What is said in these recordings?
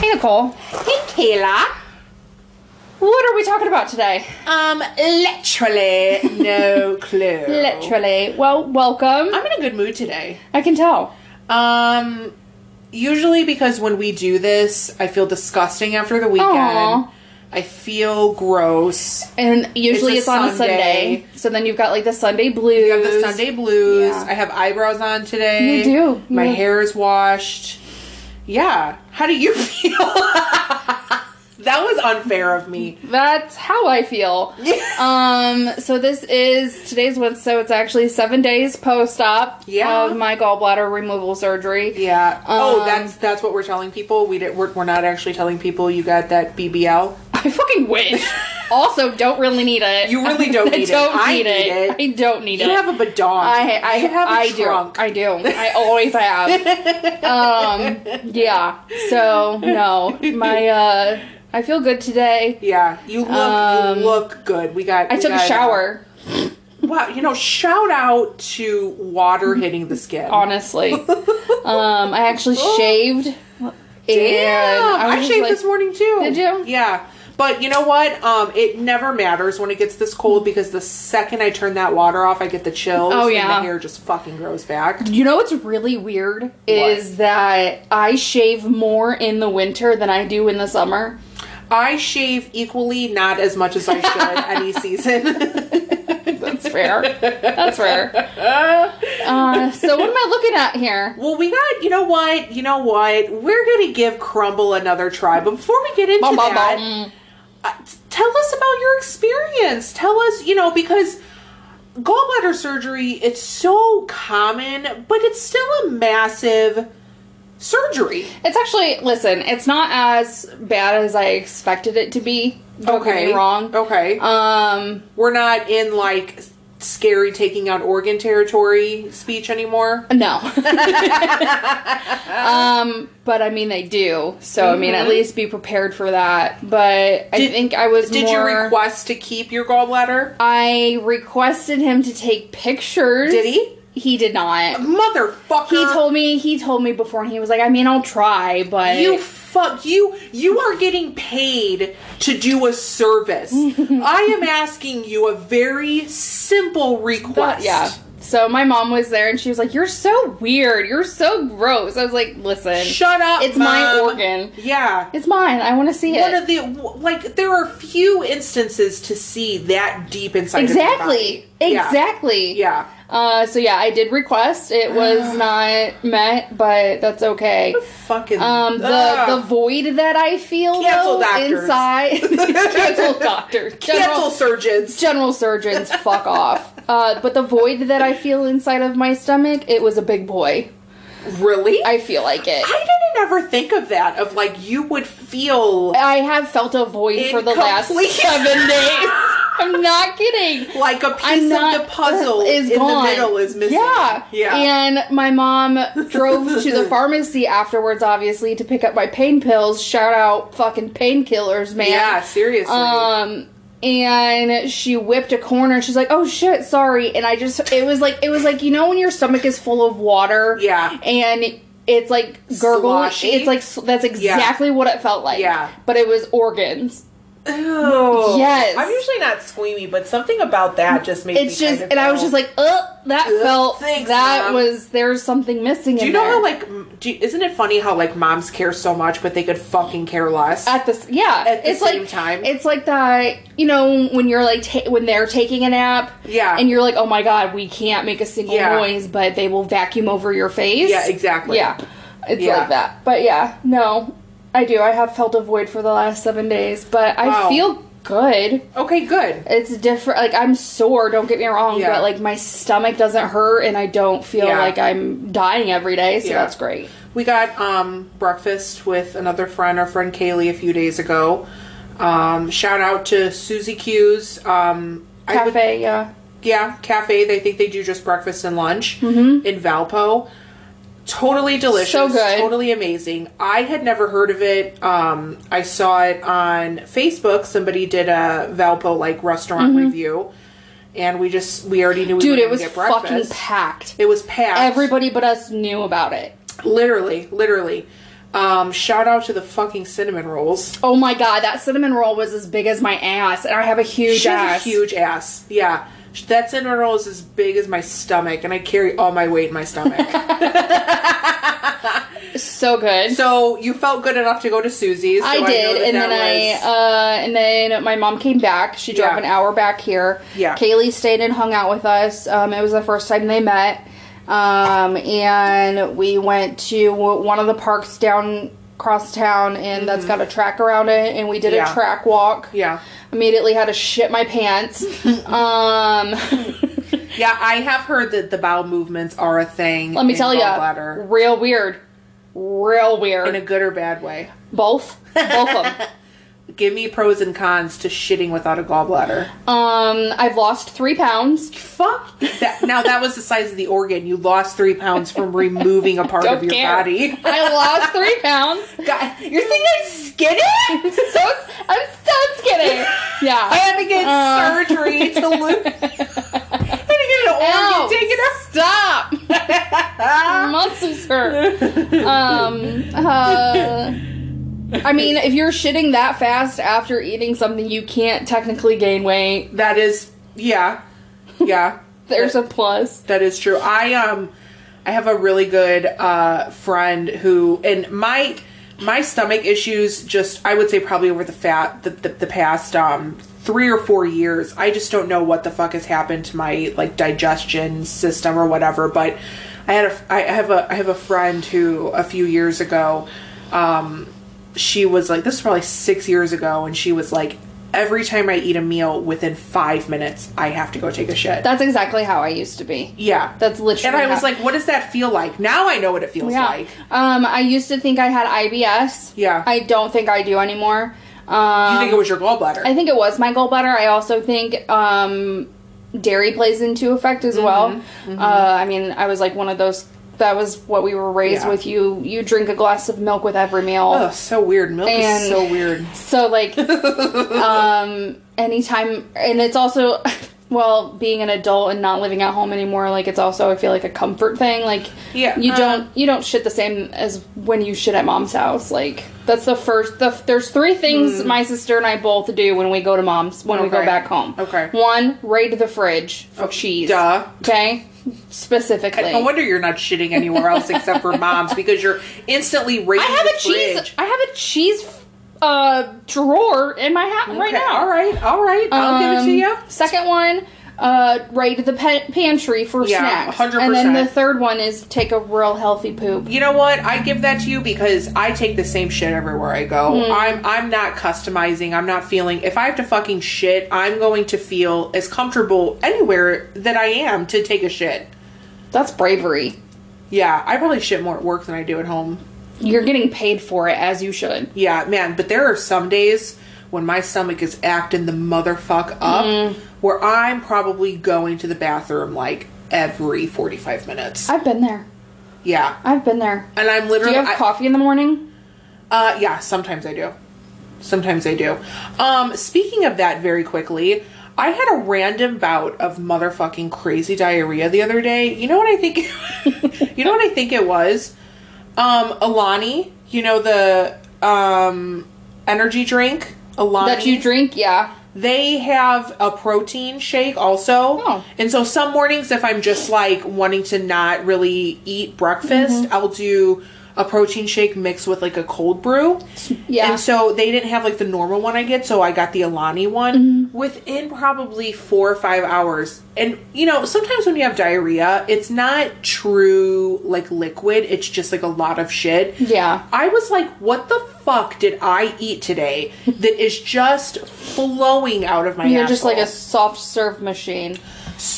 Hey, Nicole. Hey, Kayla. What are we talking about today? Um, literally no clue. Literally. Well, welcome. I'm in a good mood today. I can tell. Um, usually because when we do this, I feel disgusting after the weekend. Aw. I feel gross. And usually It's it's, on a Sunday. So then you've got like the Sunday blues. You have the Sunday blues. Yeah. I have eyebrows on today. You do. My You- hair is washed. Yeah. How do you feel? that was unfair of me. That's how I feel. um, so this is today's one. So it's actually seven days post-op Yeah. of my gallbladder removal surgery. Yeah. oh, Um, that's that's what we're telling people. We did, we're, we're not actually telling people you got that BBL. I fucking wish. also, don't really need it. You really don't need it. don't I need need it. it. I don't need You it. You have a badon. I I you have a I trunk. do. I do. I always have. um yeah. So no. My uh I feel good today. Yeah, you look Um, you look good. We got. I we took a got- shower, Wow, you know, shout out to water hitting the skin. honestly. um I actually shaved. Damn, and I, was shaved like- this morning too. Did you? Yeah. But you know what? Um, it never matters when it gets this cold because the second I turn that water off, I get the chills. Oh, and yeah. the hair just fucking grows back. You know what's really weird is that I shave more in the winter than I do in the summer. I shave equally, not as much as I should any season. That's fair. That's fair. Uh, so what am I looking at here? well, we got. You know what? You know what? We're gonna give Crumbl another try. But before we get into Bum, that, bum. Tell us about your experience. Tell us, you know, because gallbladder surgery it's so common, but it's still a massive surgery. It's actually listen. It's not as bad as I expected it to be. Don't get me wrong. Okay. Um, We're not in like scary taking out organ territory speech anymore. no. um, but I mean they do. So I mean, at least be prepared for that. But I Mm-hmm. Think I was. Did you more- request to keep your gallbladder? I requested him to take pictures. Did he? He did not. Motherfucker. He told me. He told me before, and he was like, "I mean, I'll try, but You fuck you you are getting paid to do a service. I am asking you a very simple But, request. yeah." So my mom was there, and she was like, "You're so weird. You're so gross." I was like, "Listen, Shut up. It's my organ. Yeah. It's mine. I want to see One it." of the like there are few instances to see that deep inside of your exactly. Yeah. Exactly. Yeah. Uh, so yeah, I did request. It was not met, but that's okay. The Fucking Um, the Ugh. the void that I feel Cancel though, doctors. inside cancel doctors cancel general, surgeons. general surgeons fuck off. Uh, but the void that I feel inside of my stomach, it was a big boy. Really? I, feel like it. I didn't ever think of that. Of like you would feel I have felt a void for the last seven days. I'm not kidding. like a piece not of the puzzle is in gone. the middle is missing. Yeah, Yeah. And my mom drove to the pharmacy afterwards, obviously, to pick up my pain pills. Shout out, fucking painkillers, man. yeah, seriously. Um, and she whipped a corner. She's like, "Oh shit, sorry." And I just, it was like, it was like you know when your stomach is full of water. Yeah. And it's like gurgling. Sloshy? It's like that's exactly what it felt like. Yeah. But it was organs. Ew. Yes. I'm usually not squeamy, but something about that just made It's me just, kind of and I was just like, "Ugh, that Ugh, felt thanks, that Mom. was there's something missing." Do in you know there. how like m- do you- isn't it funny how like moms care so much but they could fucking care less? at this yeah At the it's same like time. it's like that you know when you're like ta- when they're taking a nap Yeah. and you're like oh my god we can't make a single Yeah. noise but they will vacuum over your face Yeah, exactly. yeah it's Yeah. like that but yeah no i do i have felt a void for the last seven days but i feel good okay, good. it's different like i'm sore don't get me wrong Yeah. but like my stomach doesn't hurt and i don't feel Yeah. like i'm dying every day so Yeah. that's great We got um breakfast with another friend, our friend Kaylee, a few days ago. Um, shout out to Susie Q's um, I would- cafe yeah yeah, cafe. They think they do just breakfast and lunch Mm-hmm. in Valpo. Totally delicious. So good. Totally amazing. I had never heard of it. Um, I saw it on Facebook. Somebody did a Valpo like restaurant review, and we just we already knew we Mm-hmm. dude it was fucking packed It was packed. everybody but us knew about it literally, literally. Um, shout out to the fucking cinnamon rolls. Oh my god, that cinnamon roll was as big as my ass, and I have a huge She ass. a huge ass. Yeah. That cinnamon roll is as big as my stomach, and I carry all my weight in my stomach. so good. so you felt good enough to go to Susie's. so I did, that and then was- I, uh, and then my mom came back. She drove Yeah. an hour back here. Yeah. Kaylee stayed and hung out with us. Um, it was the first time they met, um, and we went to one of the parks down across town, and that's got a track around it, and we did Mm-hmm. Yeah. a track walk. yeah. Immediately had to shit my pants. um, Yeah, I have heard that the bowel movements are a thing. let me tell you, real weird, real weird. in a good or bad way. both, both of them. Give me pros and cons to shitting without a gallbladder. Um, I've lost three pounds. Fuck that. Now that was the size of the organ. You lost three pounds from removing a part of Don't your care. body. I lost three pounds. God, you think I'm skinny? I'm so I'm so skinny. Yeah. I had to get Uh. surgery to lose. I had to get an Ow, organ taken Stop. out. Muscles hurt. Um. Uh. I mean, if you're shitting that fast after eating something, you can't technically gain weight. that is, yeah, yeah. There's a plus. That is true. I um I have a really good uh friend who and my my stomach issues just I would say probably over the fat the, the, the past um three or four years I just don't know what the fuck has happened to my like digestion system or whatever but I had a I have a I have a friend who a few years ago um she was like this was probably six years ago and she was like every time I eat a meal within five minutes I have to go take a shit That's exactly how I used to be. yeah. That's literally. And I was how- like, what does that feel like? Now I know what it feels yeah. like. Um, I used to think I had IBS. Yeah. I don't think I do anymore. Um, You think it was your gallbladder? I think it was my gallbladder. I also think um, dairy plays into effect as well. Mm-hmm. Uh, I mean, I was like one of those. That was what we were raised Yeah. with. You you drink a glass of milk with every meal. oh, so weird. Milk And- is so weird. So like, um, anytime, and it's also. Well, being an adult and not living at home anymore, like it's also I feel like a comfort thing. Like, Yeah, you uh, don't you don't shit the same as when you shit at mom's house. Like that's the first. The there's three things my sister and I both do when we go to mom's when we go. Back home. Okay. One, raid the fridge for cheese. duh. Okay, specifically. No wonder you're not shitting anywhere else except for mom's because you're instantly I have the a cheese. I have a cheese uh drawer in my house right Okay, now. All right, all right. I'll give it to Um, you. Second one, uh, raid the pa- pantry for Yeah, snacks. 100%. And then the third one is take a real healthy poop. You know what? I give that to you because I take the same shit everywhere I go. Hmm. I'm I'm not customizing. I'm not feeling. If I have to fucking shit, I'm going to feel as comfortable anywhere that I am to take a shit. That's bravery. Yeah, I probably shit more at work than I do at home. You're getting paid for it as you should. Yeah, man, but there are some days when my stomach is acting the motherfuck up Mm. where I'm probably going to the bathroom like every 45 minutes. I've been there. yeah. I've been there. And I'm literally. Do literally you have I- coffee in the morning? Uh, yeah, sometimes I do. Sometimes I do. Um, speaking of that, very quickly, I had a random bout of motherfucking crazy diarrhea the other day. You know what I think? you know what I think it was? Um, Alani. You know the um energy drink. Alani That you drink? Yeah. they have a protein shake also. Oh. And so some mornings if I'm just like wanting to not really eat breakfast, Mm-hmm. I'll do a protein shake mixed with like a cold brew. Yeah. And so they didn't have like the normal one I get, so I got the Alani one Mm-hmm. within probably 4 or 5 hours. And you know, sometimes when you have diarrhea, it's not true like liquid, it's just like a lot of shit. Yeah. I was like, what the fuck did I eat today that is just flowing out of my You're just like a soft serve machine.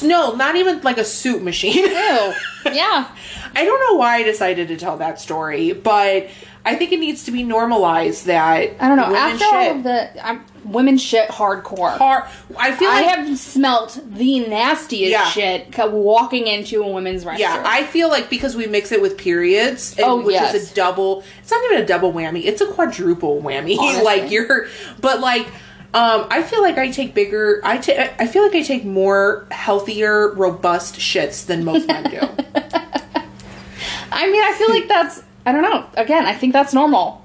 No, not even like a soup machine. Ew. yeah. I don't know why I decided to tell that story, but I think it needs to be normalized that I don't know. After all of the I'm, women shit hardcore. Har- I feel like I have smelt the nastiest Yeah. shit walking into a women's restroom. yeah, I feel like because we mix it with periods, and, Oh, which yes. is a double. It's not even a double whammy; it's a quadruple whammy. Honestly. like you're, but like, um, I feel like I take bigger. I take. I feel like I take more healthier, robust shits than most men do. I mean, I feel like that's I don't know. Again, I think that's normal.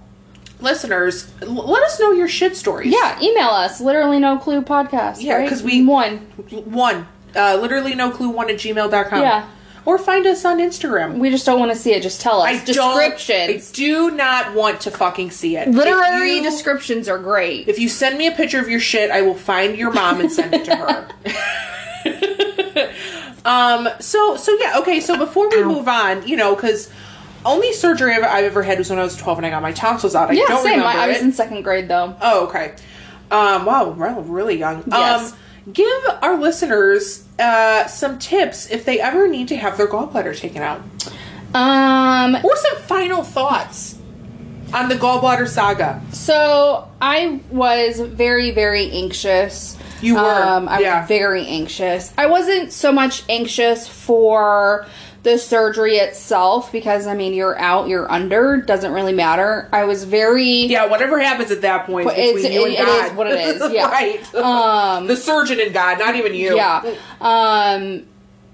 Listeners, l- let us know your shit stories. Yeah, email us. Literally no clue podcast. Yeah, right? 'cause we- one. One. Uh, literally no clue one at gmail.com. Yeah. Or find us on Instagram. We just don't want to see it. Just tell us I descriptions. Don't, I do not want to fucking see it. Literary you- descriptions are great. If you send me a picture of your shit, I will find your mom and send it to her. um. So so yeah. Okay. So before we move on, you know, because only surgery I've, I've ever had was when I was twelve and I got my tonsils out. I yeah, don't same. remember I, I was it. in second grade though. Oh, okay. Um, wow, really young. Yes. Um, give our listeners uh, some tips if they ever need to have their gallbladder taken out, Um, or some final thoughts on the gallbladder saga. So I was very, very anxious. You were, Um, I yeah. was very anxious. I wasn't so much anxious for the surgery itself because I mean you're out, you're under, doesn't really matter. I was very Yeah, whatever happens at that point, It's- you and it- it is what it is, yeah. right. Um, the surgeon and God, not even you. yeah. Um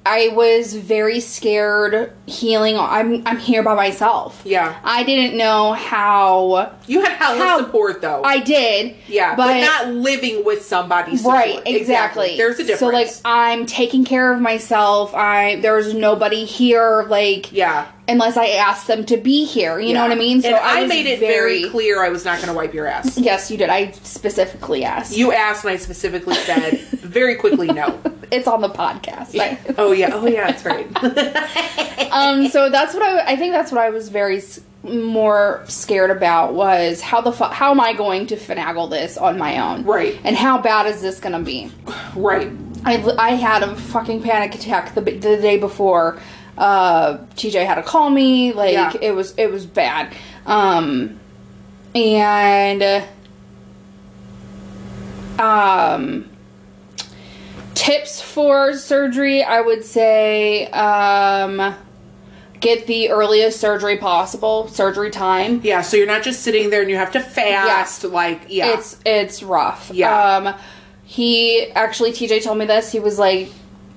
I was very scared healing. I'm I'm here by myself. Yeah. I didn't know how You had hella How- support though. I did. yeah, but, not living with somebody. Support. Right, exactly. There's a difference. So like I'm taking care of myself. I there's nobody here like yeah. Unless I ask them to be here. You know what I mean? So I, was made it very, clear I was not going to wipe your ass. Yes, you did. I specifically asked. You asked, and I specifically said very quickly no. it's on the podcast. I- oh yeah, oh yeah, that's right. um so that's what I I think that's what I was very more scared about was how the fu- how am I going to finagle this on my own? Right. And how bad is this going to be? right. I, I had a fucking panic attack the, the day before uh TJ had to call me like Yeah. it was it was bad um and uh, um tips for surgery I would say um get the earliest surgery possible surgery time Yeah, so you're not just sitting there and you have to fast. Like yeah, it's it's rough. Yeah. Um, he actually TJ told me this. He was like,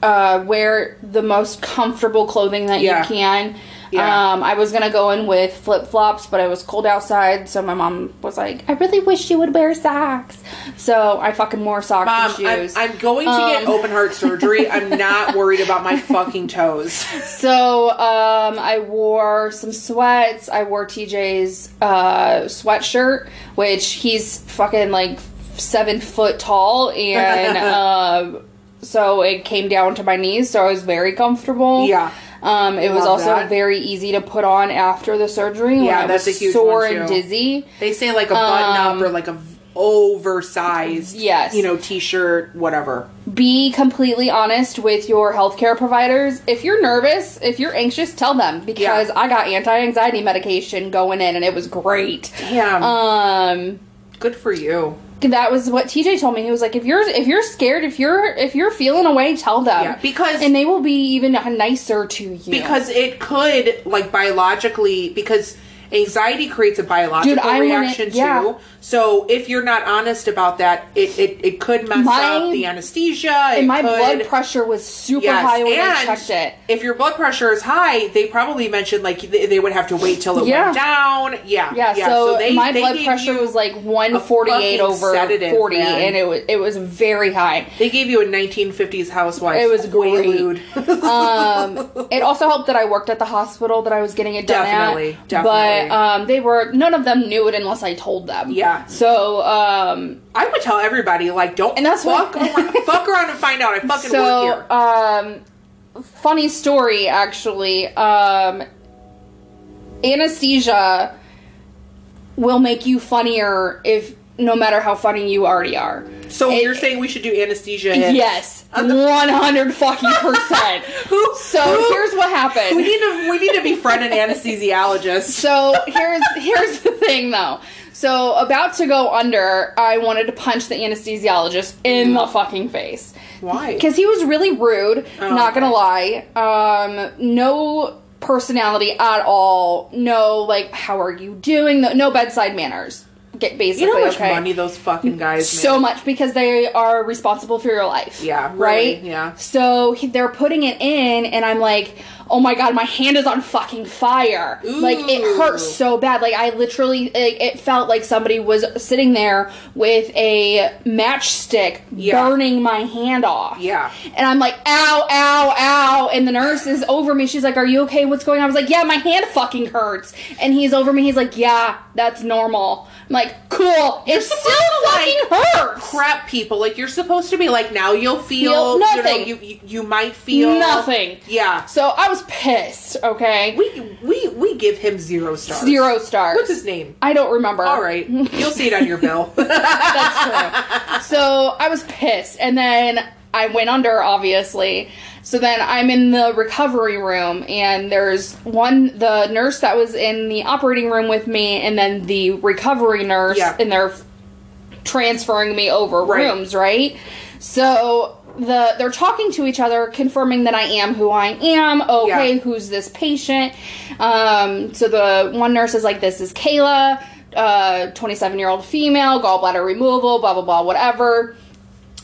uh, wear the most comfortable clothing that Yeah. you can. Yeah. Um, I was gonna go in with flip flops, but it was cold outside, so my mom was like, "I really wish you would wear socks." So I fucking wore socks Mom, and I'm, shoes. I'm going to get Um, open heart surgery. I'm not worried about my fucking toes. So um, I wore some sweats. I wore TJ's uh, sweatshirt, which he's fucking like seven foot tall, and uh, so it came down to my knees. So I was very comfortable. Yeah. Um, it was also that. very easy to put on after the surgery. Yeah, when I that's was a huge sore and dizzy. They say like a button Um, up or like a oversized, Yes. you know, t-shirt, whatever. be completely honest with your healthcare providers. If you're nervous, if you're anxious, tell them because Yeah. I got anti-anxiety medication going in and it was great. Damn, Um good for you. That was what TJ told me. He was like if you're if you're scared, if you're if you're feeling away, tell them. Yeah, because and they will be even nicer to you. because it could like biologically because anxiety creates a biological Dude, reaction yeah. too. So if you're not honest about that, it it, it could mess My- up the anesthesia. And my could, blood pressure was super Yes, high when I checked it. If your blood pressure is high, they probably mentioned like they, they would have to wait till it Yeah. went down. Yeah, Yeah, yeah. so, they- my they blood pressure was like 148 over sedative, 40 man. and it was it was very high. They gave you a 1950s housewife. It was great. Um, it also helped that I worked at the hospital that I was getting it done Definitely, at. definitely. But um, they were none of them knew it unless I told them. Yeah. So um, I would tell everybody like, don't And that's fuck, what- around, fuck around and find out. I fucking work so here. um, funny story actually. Um, anesthesia will make you funnier if no matter how funny you already are. so it- you're saying we should do anesthesia? Yes, one hundred fucking percent. Who? So who- here's what happened. We need to we need to befriend an anesthesiologist. So here's here's the thing though. So about to go under, I wanted to punch the anesthesiologist in the fucking face Why? because he was really rude. Oh, not gonna lie. Um, no personality at all. No like, how are you doing? No, no bedside manners. Get basically You know how much okay. money those fucking guys make? so much because they are responsible for your life. Yeah, really, right. yeah. So they're putting it in, and I'm like, oh my god, my hand is on fucking fire. Like it Ooh. hurts so bad. Like I literally, like, it felt like somebody was sitting there with a matchstick Yeah. burning my hand off. Yeah. And I'm like, ow, ow, ow. And the nurse is over me. She's like, are you okay? What's going on? I was like, yeah, my hand fucking hurts. And he's over me. He's like, yeah, that's normal. I'm like, cool. It still fucking hurts. Crap, people like you're supposed to be like now you'll feel, Feel you know nothing. you, you you might feel Nothing. yeah So I was pissed, okay? we we we give him zero stars Zero stars. what's his name I don't remember. all right you'll see it on your bill That's true. so I was pissed. And then I went under, obviously. So then I'm in the recovery room, and there's one, the nurse that was in the operating room with me, and then the recovery nurse, Yeah. and they're transferring me over Right. rooms, right? So the they're talking to each other, confirming that I am who I am. Okay, Yeah. who's this patient? Um, so the one nurse is like, "This is Kayla, uh, 27 year old female, gallbladder removal, blah blah blah, whatever."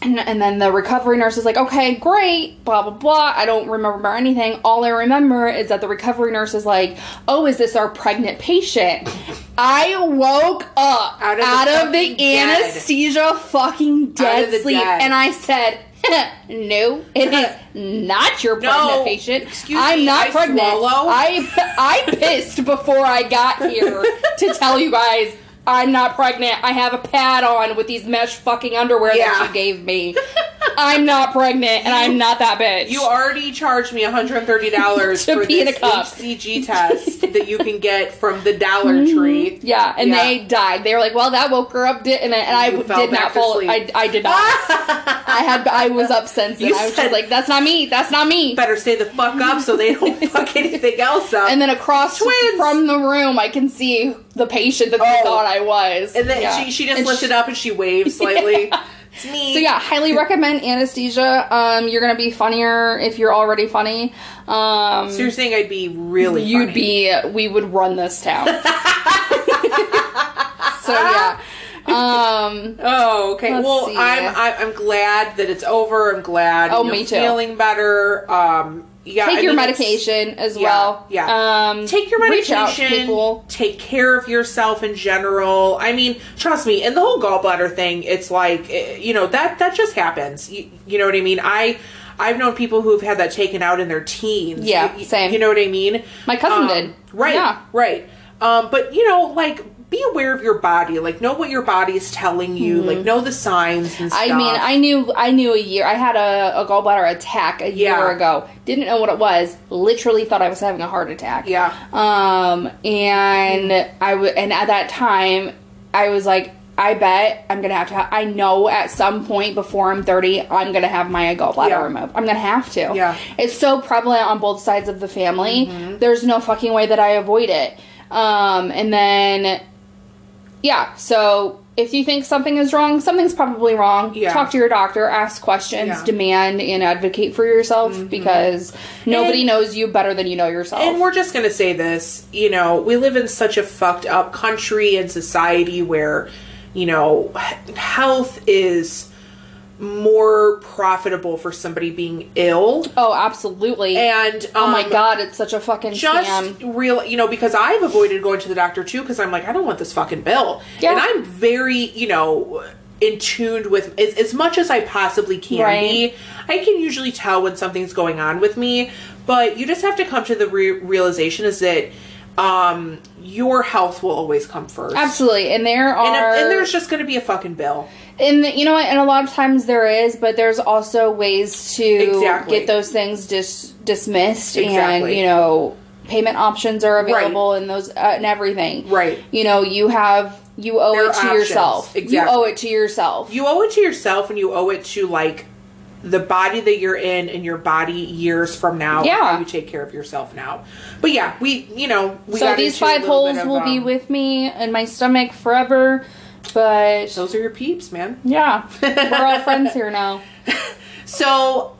And, and then the recovery nurse is like, okay, great, blah, blah, blah. I don't remember anything. All I remember is that the recovery nurse is like, oh, is this our pregnant patient? I woke up Out out of of the the, dead. anesthesia fucking dead of sleep. dead. And I said, no, it is not your pregnant No, patient. excuse I'm me, not I pregnant. swallow? I, I pissed before I got here to tell you guys I'm not pregnant. I have a pad on with these mesh fucking underwear Yeah. that you gave me. I'm not pregnant and I'm not that bitch. you already charged me $130 To for pee in this a cup. HCG test that you can get from the Dollar mm-hmm. Tree yeah, and Yeah. they died. They were like, "Well, that woke her up," didn't it? And I You fell did not fall. I, I did not. I had. I was up since then. You I was said- just like, "That's not me. That's not me." better stay the fuck up so they don't fuck anything else up And then across Twins. from the room, I can see the patient that they Oh. thought I was. And then Yeah. she, she just And lifted she- up and she waved slightly. It's me. So yeah, highly recommend anesthesia. Um, you're gonna be funnier if you're already funny. Um, So you're saying I'd be really you'd funny. be. We would run this town. so yeah. Um, Oh, okay. Well, see. I'm I, I'm glad that it's over. I'm glad. Oh, you're me too. Feeling better. Um, yeah. take I your medication as yeah, well. yeah. Um, Take your Reach out to medication. Take care of yourself in general. I mean, trust me. And the whole gallbladder thing, it's like eh, you know that that just happens. You, you know what I mean? I. I've known people who've had that taken out in their teens. Yeah, You- same. You know what I mean? My cousin Um, did. Right. Yeah. Right. Um, but you know, like, be aware of your body. Like, know what your body is telling you. Like, know the signs and stuff. Mm-hmm. I mean, I knew I knew a year. I had a, a gallbladder attack a year Yeah. ago. Didn't know what it was. Literally thought I was having a heart attack. Yeah. Um, and I w- and at that time, I was like, I bet I'm gonna have to. Ha- I know at some point before I'm 30, I'm gonna have my gallbladder Yeah. removed. I'm gonna have to. Yeah. Mm-hmm. It's so prevalent on both sides of the family. There's no fucking way that I avoid it. Um, and then yeah, so if you think something is wrong, something's probably wrong. Yeah. Talk to your doctor, ask questions, Yeah. Mm-hmm. demand and advocate for yourself because nobody And- knows you better than you know yourself. And we're just going to say this, you know, we live in such a fucked up country and society where, you know, health is more profitable for somebody being ill. oh, absolutely. And oh my um, god, it's such a fucking just scam. real you know because i've avoided going to the doctor too because i'm like i don't want this fucking bill Yeah. and i'm very you know in tuned with as, as much as i possibly can Right. be i can usually tell when something's going on with me but you just have to come to the re- realization is that um your health will always come first Absolutely, and there and, are and there's just going to be a fucking bill and you know what, and a lot of times there is, but there's also ways to Exactly. get those things dis- dismissed, and you know, payment options are available and those uh, and everything. Right. You know, you have you owe There it to options. yourself. You owe it to yourself. you owe it to yourself and you owe it to like the body that you're in and your body years from now Yeah. you take care of yourself now but yeah we you know we so these five holes of, will be um, with me in my stomach forever. But those are your peeps man yeah, we're all friends here now. so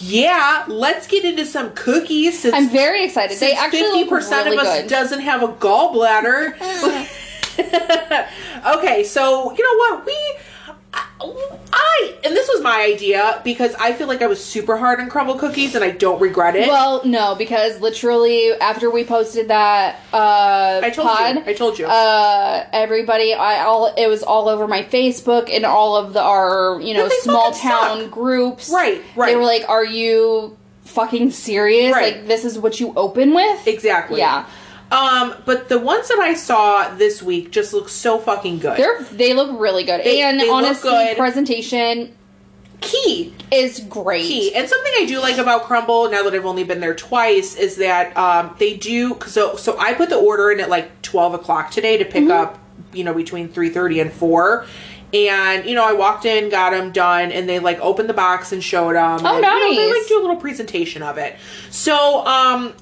yeah let's get into some cookies since, I'm very excited. They since actually 50% really of us good. doesn't have a gallbladder Okay, so you know what we. I and this was my idea because I feel like I was super hard on Crumbl cookies and I don't regret it. Well, no, because literally after we posted that uh I told pod, you. I told you. uh everybody I all it was all over my Facebook and all of the our, you know, small town suck. groups. Right, right. They were like, "Are you fucking serious? Right. Like this is what you open with?" exactly. Yeah. Um, but the ones that I saw this week just look so fucking good. They're they look really good. They- and they honestly, presentation key. is great. key. And something I do like about Crumbl now that I've only been there twice is that um, they do. So so I put the order in at like twelve o'clock today to pick Mm-hmm. up. You know between three thirty and four. And you know, I walked in, got them done, and they like opened the box and showed them. Oh, and, you know, they like do a little presentation of it. So, um,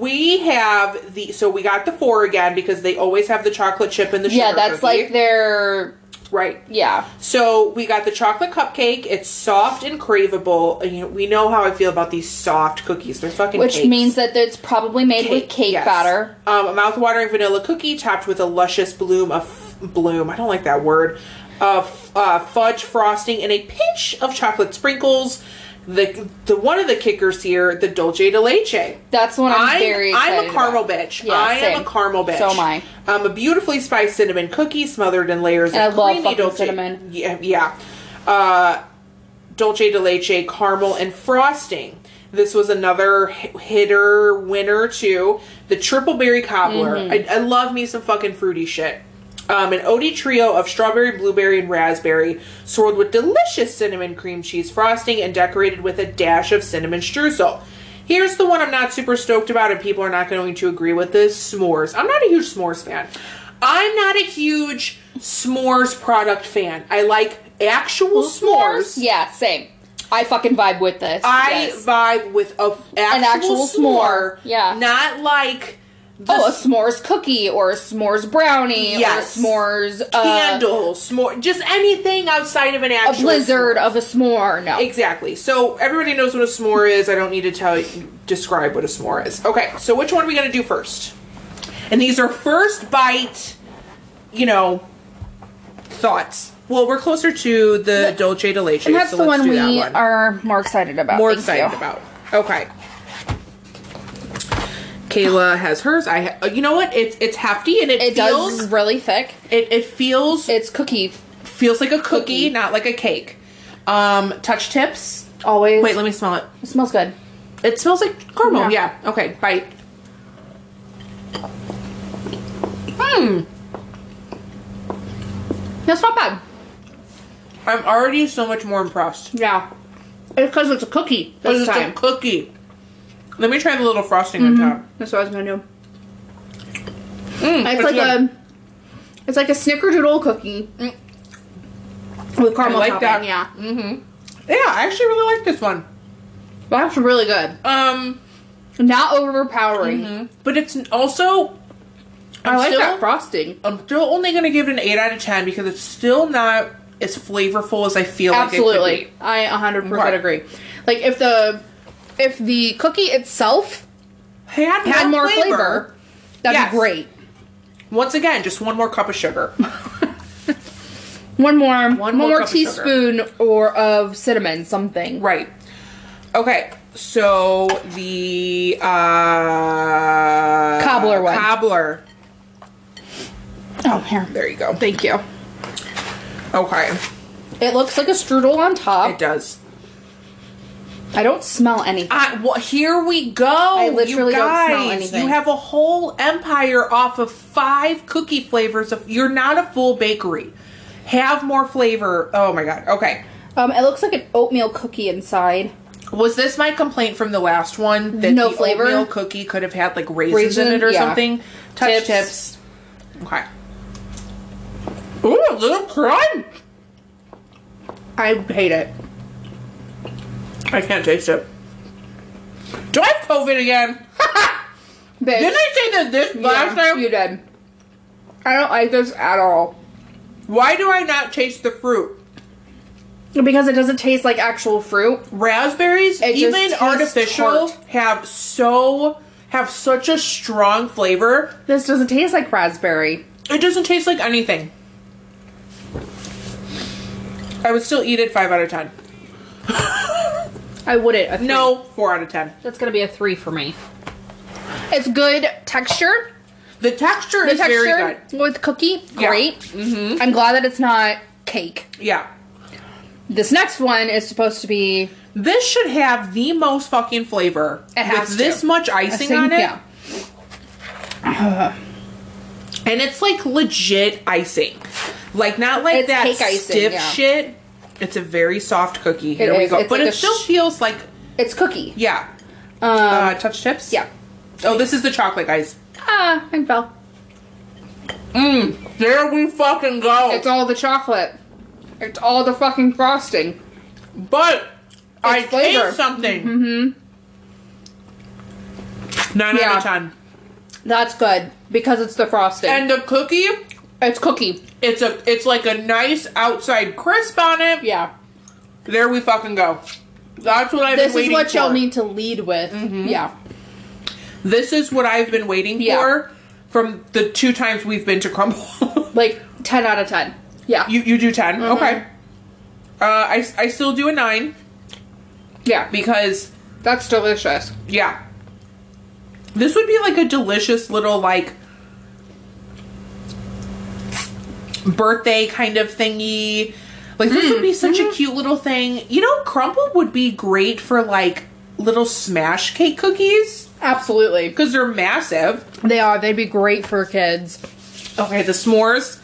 we have the so we got the four again because they always have the chocolate chip and the sugar Yeah, that's cookie. like their right. yeah. So we got the chocolate cupcake. It's soft and craveable. You know, we know how I feel about these soft cookies. They're fucking Which cakes. means that it's probably made with cake yes. batter. Um, a mouth-watering vanilla cookie topped with a luscious bloom of bloom. I don't like that word. Of uh, fudge frosting and a pinch of chocolate sprinkles. The the one of the kickers here, the dulce de leche. That's one I'm, I'm, very I'm a caramel about. bitch. Yeah, I am a caramel bitch. So am I. Um, a beautifully spiced cinnamon cookie smothered in layers And I of love creamy dulce. cinnamon. Yeah, yeah. Uh, dulce de leche, caramel, and frosting. This was another hitter winner too. The triple berry cobbler. Mm-hmm. I, I love me some fucking fruity shit. Um, an Odie trio of strawberry, blueberry, and raspberry, swirled with delicious cinnamon cream cheese frosting and decorated with a dash of cinnamon streusel. Here's the one I'm not super stoked about, and people are not going to agree with this s'mores. I'm not a huge s'mores fan. I'm not a huge s'mores product fan. I like actual s'mores. Yeah, same. I fucking vibe with this. I yes. vibe with a actual, actual s'more, s'more, yeah. not like Oh, a s'mores cookie or a s'mores brownie Yes. or a s'mores uh, candle, s'more, just anything outside of an actual a blizzard s'more. of a s'more. No. Exactly. So everybody knows what a s'more is. I don't need to tell you, describe what a s'more is. Okay, so which one are we going to do first? And these are first bite, you know, thoughts. Well, we're closer to the Dulce de Leche. and that's so the let's one we that one. are more excited about. more Thank excited you. about. Okay. Kayla has hers. I, ha- you know what? It's it's hefty and it, It feels does really thick. it, it feels It's cookie. feels like a cookie, cookie. not like a cake. Um, touch tips. Always. Wait, let me smell it. It smells good. It smells like caramel. Yeah. Yeah. Okay. Bite. Hmm. That's not bad. I'm already so much more impressed. Yeah. It's because it's a cookie this it's time. a cookie. Let me try the little frosting Mm-hmm. on top. That's what I was gonna do. Mm, It's like good. a, it's like a snickerdoodle cookie with caramel I like topping. that. Yeah, Mm-hmm. Yeah, I actually really like this one. that's really good. Um, Not overpowering. but it's also. I I'm like still- that frosting. I'm still only gonna give it an eight out of ten because it's still not as flavorful as I feel like it Absolutely, could be. I 100 percent agree. Like if the if the cookie itself Had, had more flavor, that'd Yes. be great. Once again, just one more cup of sugar. One more, one, more more cup of teaspoon or of cinnamon, something. right. Okay. So the uh Cobbler one. Cobbler. Oh, here. There you go. Thank you. Okay. It looks like a strudel on top. It does. I don't smell anything. Uh, well, here we go. I literally you don't guys. smell anything. You have a whole empire off of five cookie flavors. Of you're not a full bakery. Have more flavor. Oh my god. Okay. Um, it looks like an oatmeal cookie inside. Was this my complaint from the last one that No the flavor? oatmeal cookie could have had like raisins in it or yeah. something? Touch Tips. tips. Okay. Ooh, a little crunch. I hate it. I can't taste it. Do I have COVID again? Bitch. Didn't I say that this last yeah, time? You did. I don't like this at all. Why do I not taste the fruit? Because it doesn't taste like actual fruit. Raspberries, It even artificial, tart. have so have such a strong flavor. This doesn't taste like raspberry. It doesn't taste like anything. I would still eat it five out of ten. I wouldn't. No, four out of ten. That's gonna be a three for me. It's good texture. The texture The is very good. with cookie, Yeah. great. Mm-hmm. I'm glad that it's not cake. Yeah. This next one is supposed to be This should have the most fucking flavor. It has with to. this much icing think- on it. Yeah. And it's like legit icing. Like not like that cake icing, stiff yeah. shit. It's a very soft cookie. Here It we is. go. It's but like it still sh- feels like It's cookie. yeah. Um, uh touch tips? yeah. Oh, this is the chocolate guys. Ah, I fell. Mmm. There we fucking go. It's all the chocolate. It's all the fucking frosting. but I It's flavor. taste something. Mm-hmm. Nine out of ten. That's good because it's the frosting. And the cookie, it's cookie. it's a it's like a nice outside crisp on it. Yeah. There we fucking go. That's what I've This been is what for. y'all need to lead with. Yeah. This is what I've been waiting Yeah. for from the two times we've been to Crumbl. Like 10 out of 10. Yeah. you you do 10 Mm-hmm. Okay. Uh, I I still do a nine yeah. because That's delicious. yeah, this would be like a delicious little like birthday kind of thingy. Like this would be such Mm-hmm. a cute little thing. You know, Crumbl would be great for like little smash cake cookies Absolutely. because they're massive. They are. They'd be great for kids. Okay, the s'mores.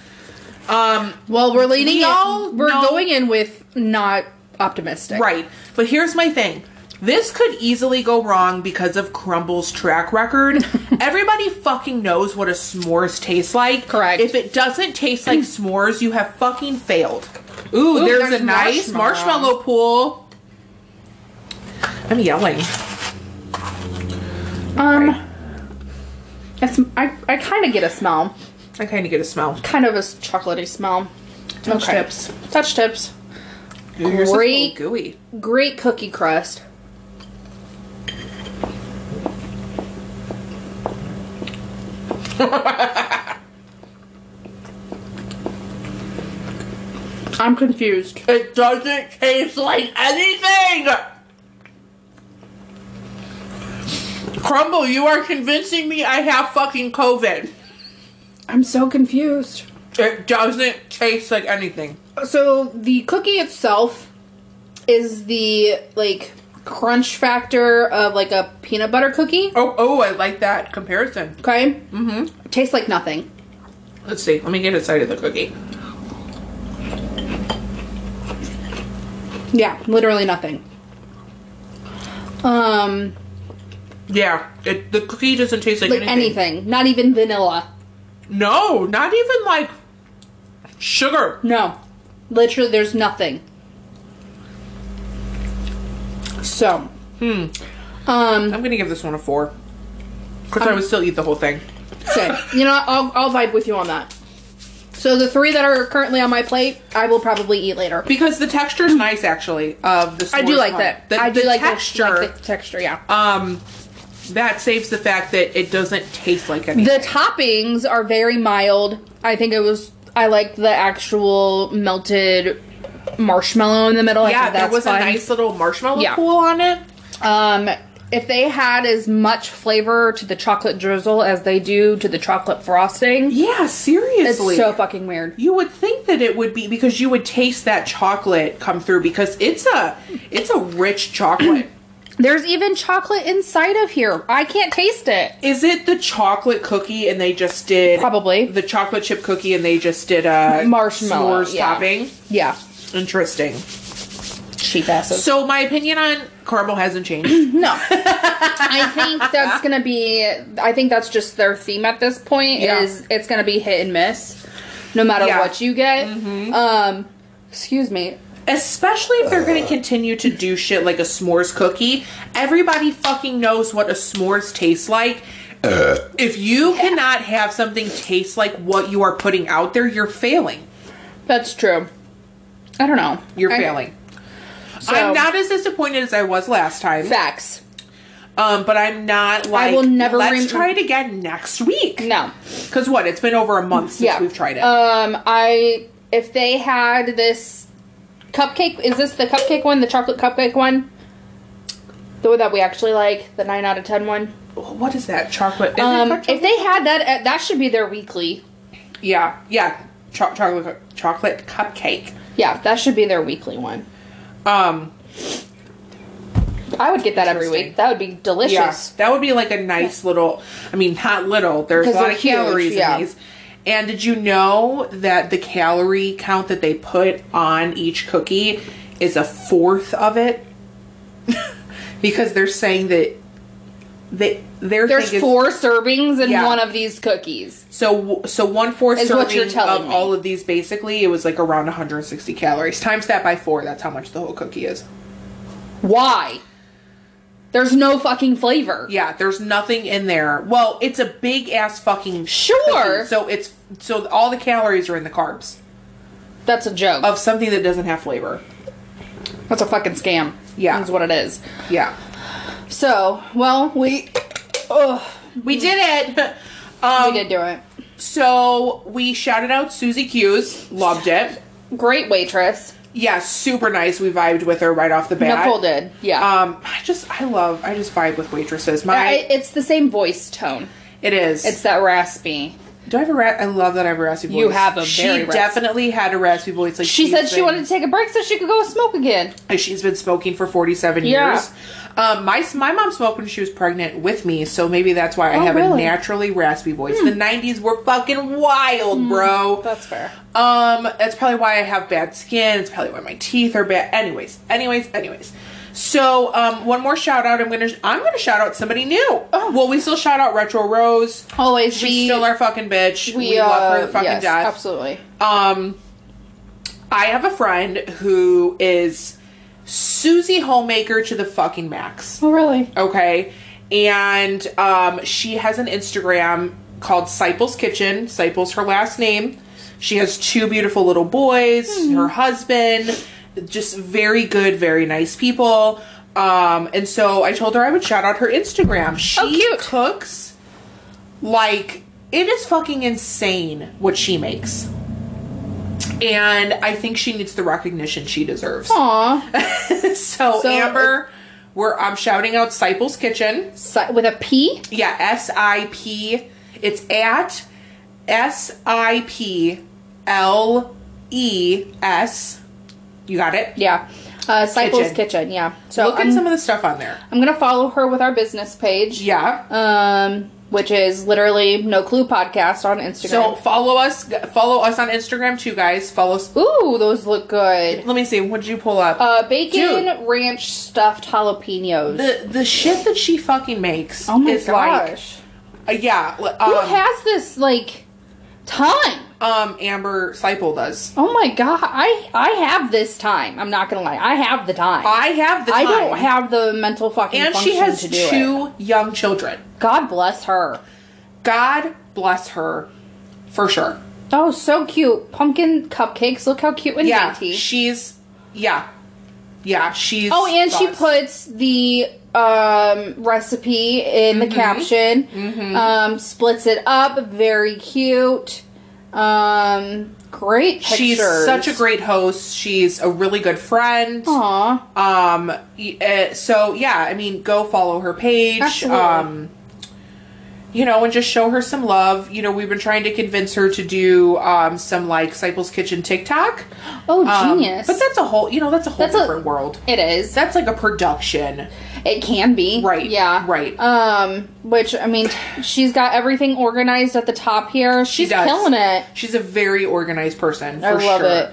Um, Well, we're leading. We all. We're know- going in with not optimistic. Right. But here's my thing. This could easily go wrong because of Crumbl's track record. Everybody fucking knows what a s'mores tastes like. Correct. If it doesn't taste like s'mores, you have fucking failed. Ooh, Ooh, there's, there's a nice marshmallow. marshmallow pool. I'm yelling. Um. It's, I, I kind of get a smell. I kind of get a smell. Kind of a chocolatey smell. Touch tips. Touch tips. Ooh, yours is a little Great. gooey. Great cookie crust. I'm confused. It doesn't taste like anything. Crumbl, you are convincing me I have fucking COVID. I'm so confused. It doesn't taste like anything. So the cookie itself is the like crunch factor of like a peanut butter cookie. Oh, oh, I like that comparison. Okay. Mm-hmm. Tastes like nothing. Let's see. Let me get a inside of the cookie. Yeah, literally nothing. Um, Yeah, it, the cookie doesn't taste like, like anything. anything. Not even vanilla. No, not even like sugar. No. Literally, there's nothing. So, Hmm. um, I'm gonna give this one a four. Because I would still eat the whole thing. so you know. I'll I'll vibe with you on that. So the three that are currently on my plate, I will probably eat later. Because the texture is nice, actually. Of the I do like one. that. The, I do the like the- texture. like the texture. Yeah. um, that saves the fact that it doesn't taste like anything. The toppings are very mild. I think it was. I like the actual melted marshmallow in the middle. Yeah, there was fun. a nice little marshmallow Yeah. pool on it. Um, if they had as much flavor to the chocolate drizzle as they do to the chocolate frosting, Yeah, seriously. it's so fucking weird. you would think that it would be because you would taste that chocolate come through because it's a it's a rich chocolate. There's even chocolate inside of here. I can't taste it. Is it the chocolate cookie and they just did Probably. the chocolate chip cookie and they just did a Marshmallow, s'mores yeah. topping? Yeah, Interesting. cheap asses. So my opinion on caramel hasn't changed. No, I think that's gonna be. I think that's just their theme at this point. Yeah. Is it's gonna be hit and miss, no matter Yeah. what you get. Um, excuse me. Especially if they're going to continue to do shit like a s'mores cookie. Everybody fucking knows what a s'mores tastes like. If you cannot have something taste like what you are putting out there, you're failing. That's true. I don't know. You're I- failing. So, I'm not as disappointed as I was last time. facts. Um, but I'm not like I will never let's rem- try it again next week. No. Because what? It's been over a month since Yeah. we've tried it. Um, I if they had this cupcake. Is this the cupcake one? The chocolate cupcake one? The one that we actually like, the nine out of ten one. What is that? Chocolate? Is Um, chocolate? if they had that, uh, that should be their weekly. yeah, yeah, Cho- chocolate chocolate cupcake. Yeah, that should be their weekly one. Um, I would get that every week. That would be delicious. yeah, that would be like a nice little. I mean, not little. There's a lot of calories huge, yeah. in these. And did you know that the calorie count that they put on each cookie is a fourth of it? because they're saying that they their There's thing is- four servings in Yeah. one of these cookies. So so one fourth serving what you're telling of me. all of these basically it was like around 160 calories. Times that by four. That's how much the whole cookie is. Why? There's no fucking flavor. Yeah, there's nothing in there. Well, it's a big ass fucking Sure. cookie, So it's so all the calories are in the carbs That's a joke. of something that doesn't have flavor. That's a fucking scam. Yeah. That's what it is. Yeah, So, well, we. Ugh. we did it. Um, we did do it. So we shouted out Susie Q's, loved it. Great waitress. Yeah, super nice. We vibed with her right off the bat. Nicole did. Yeah. Um, I just I love I just vibe with waitresses. My I, it's the same voice tone. it is. It's that raspy. Do I have a rat? I love that I have a raspy voice. You have a She very raspy- She definitely had a raspy voice. Like She said she wanted to take a break so she could go smoke again. She's been smoking for forty seven Yeah. years. Um, my my mom smoked when she was pregnant with me, so maybe that's why I Oh, have a really? Hmm. naturally raspy voice. The nineties were fucking wild, bro. That's fair. Um, that's probably why I have bad skin. It's probably why my teeth are bad. Anyways, anyways, anyways. So, um, one more shout out. I'm gonna I'm gonna shout out somebody new. Oh. Well, we still shout out Retro Rose. Always She's we, still our fucking bitch. We, we, uh, love her the fucking yes, death. Absolutely. Um, I have a friend who is Susie Homemaker to the fucking max. Oh, really? Okay, and um, she has an Instagram called Siples Kitchen. Siples her last name. She has two beautiful little boys. Hmm. Her husband, just very good, very nice people. Um, and so I told her I would shout out her Instagram. She Oh, cute. cooks like it is fucking insane what she makes. And I think she needs the recognition she deserves. Aw. so, So, Amber, we're I'm shouting out Siples Kitchen. Si- with a P? Yeah, S I P. It's at S I P L E S. You got it. Yeah. Uh, Siples Kitchen. Kitchen. yeah. So Look I'm, at some of the stuff on there. I'm gonna follow her with our business page. Yeah. Um, which is literally No Clue Podcast on Instagram. So follow us. Follow us on Instagram too, guys. Follow us. Ooh, those look good. Let me see. What did you pull up? Uh, bacon Dude. ranch stuffed jalapenos. the the shit that she fucking makes. oh my is gosh. Like, uh, yeah. li- Who Um, has this like time? um, Amber Seipel does. Oh my god, I I have this time. I'm not gonna lie, I have the time. I have the I don't have the mental fucking and function she has to do it. two young children. God bless her. God bless her, for sure. Oh, so cute. Pumpkin cupcakes. Look how cute and Yeah, dainty. she's yeah, yeah. She's Oh, and she puts the um, recipe in Mm-hmm. the caption. Um, splits it up. Very cute. Um, great pictures. She's such a great host. She's a really good friend. Aw. Um, uh, so yeah, I mean, go follow her page. Absolutely. Um, you know, and just show her some love. You know, we've been trying to convince her to do um some like Siples Kitchen TikTok. Oh, Um, genius. But that's a whole, you know, that's a whole That's a- different world. it is. That's like a production. It can be. Right, Yeah. right. Um, which I mean, she's got everything organized at the top here. She She's does. killing it. She's a very organized person. For I love sure. it.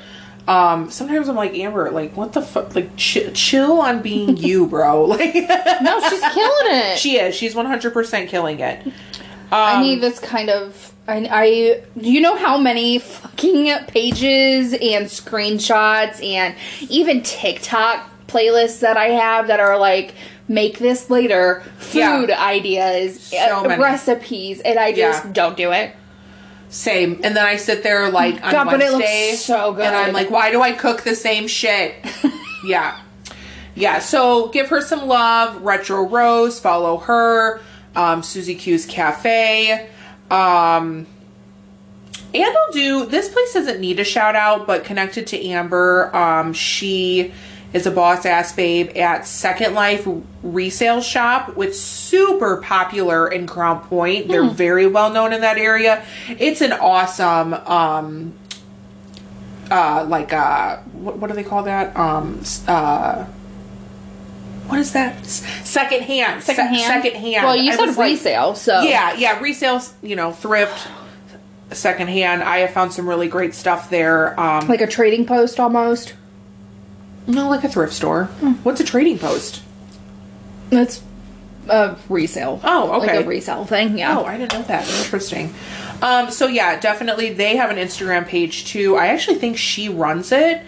Um, sometimes I'm like Amber, like what the fuck? Like ch- chill on being you, bro. Like No, she's killing it. she is. She's 100 percent killing it. Um, I need this kind of. I, I do you know how many fucking pages and screenshots and even TikTok playlists that I have that are like make this later food Yeah. ideas, So uh, recipes, and I just Yeah. don't do it. Same. And then I sit there like on God, Wednesday, so good. and I'm like, why do I cook the same shit? yeah, yeah. So give her some love. Retro Rose, follow her. Um, Susie Q's Cafe. Um, And I'll do this place doesn't need a shout out, but connected to Amber, um, she is a boss ass babe at Second Life resale shop, which super popular in Crown Point. They're very well known in that area. It's an awesome um uh like uh what, what do they call that? Um uh what is that? Second hand. Second hand. second hand. Well, you I said was like- resale, so yeah, yeah, resale, you know, thrift, secondhand. I have found some really great stuff there. Um, like a trading post almost. No, like a thrift store. What's a trading post? That's a resale. Oh, okay. Like a resale thing. Yeah. Oh, I didn't know that. Interesting. Um, so yeah, definitely they have an Instagram page too. I actually think she runs it.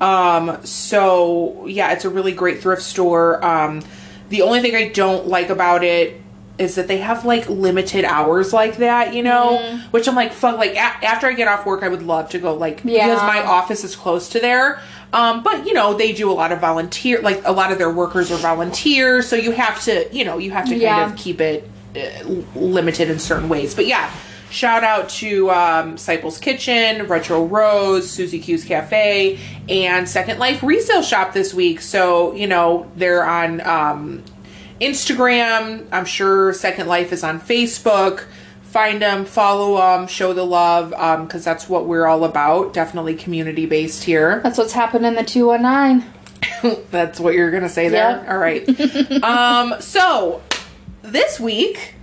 Um, so yeah, it's a really great thrift store. Um, the only thing I don't like about it is that they have like limited hours like that, you know, which I'm like, fuck, like a- after I get off work, I would love to go like, Yeah. because my office is close to there. Um, but you know, they do a lot of volunteer, like a lot of their workers are volunteers. So you have to, you know, you have to kind of keep it uh, limited in certain ways. But yeah, shout out to um, Siples Kitchen, Retro Rose, Susie Q's Cafe, and Second Life Resale Shop this week. So you know they're on um, Instagram. I'm sure Second Life is on Facebook. Find them, follow them, show the love, because that's what we're all about. Definitely community based here. That's what's happened in the 219. That's what you're gonna say there. Yep. All right. um. So this week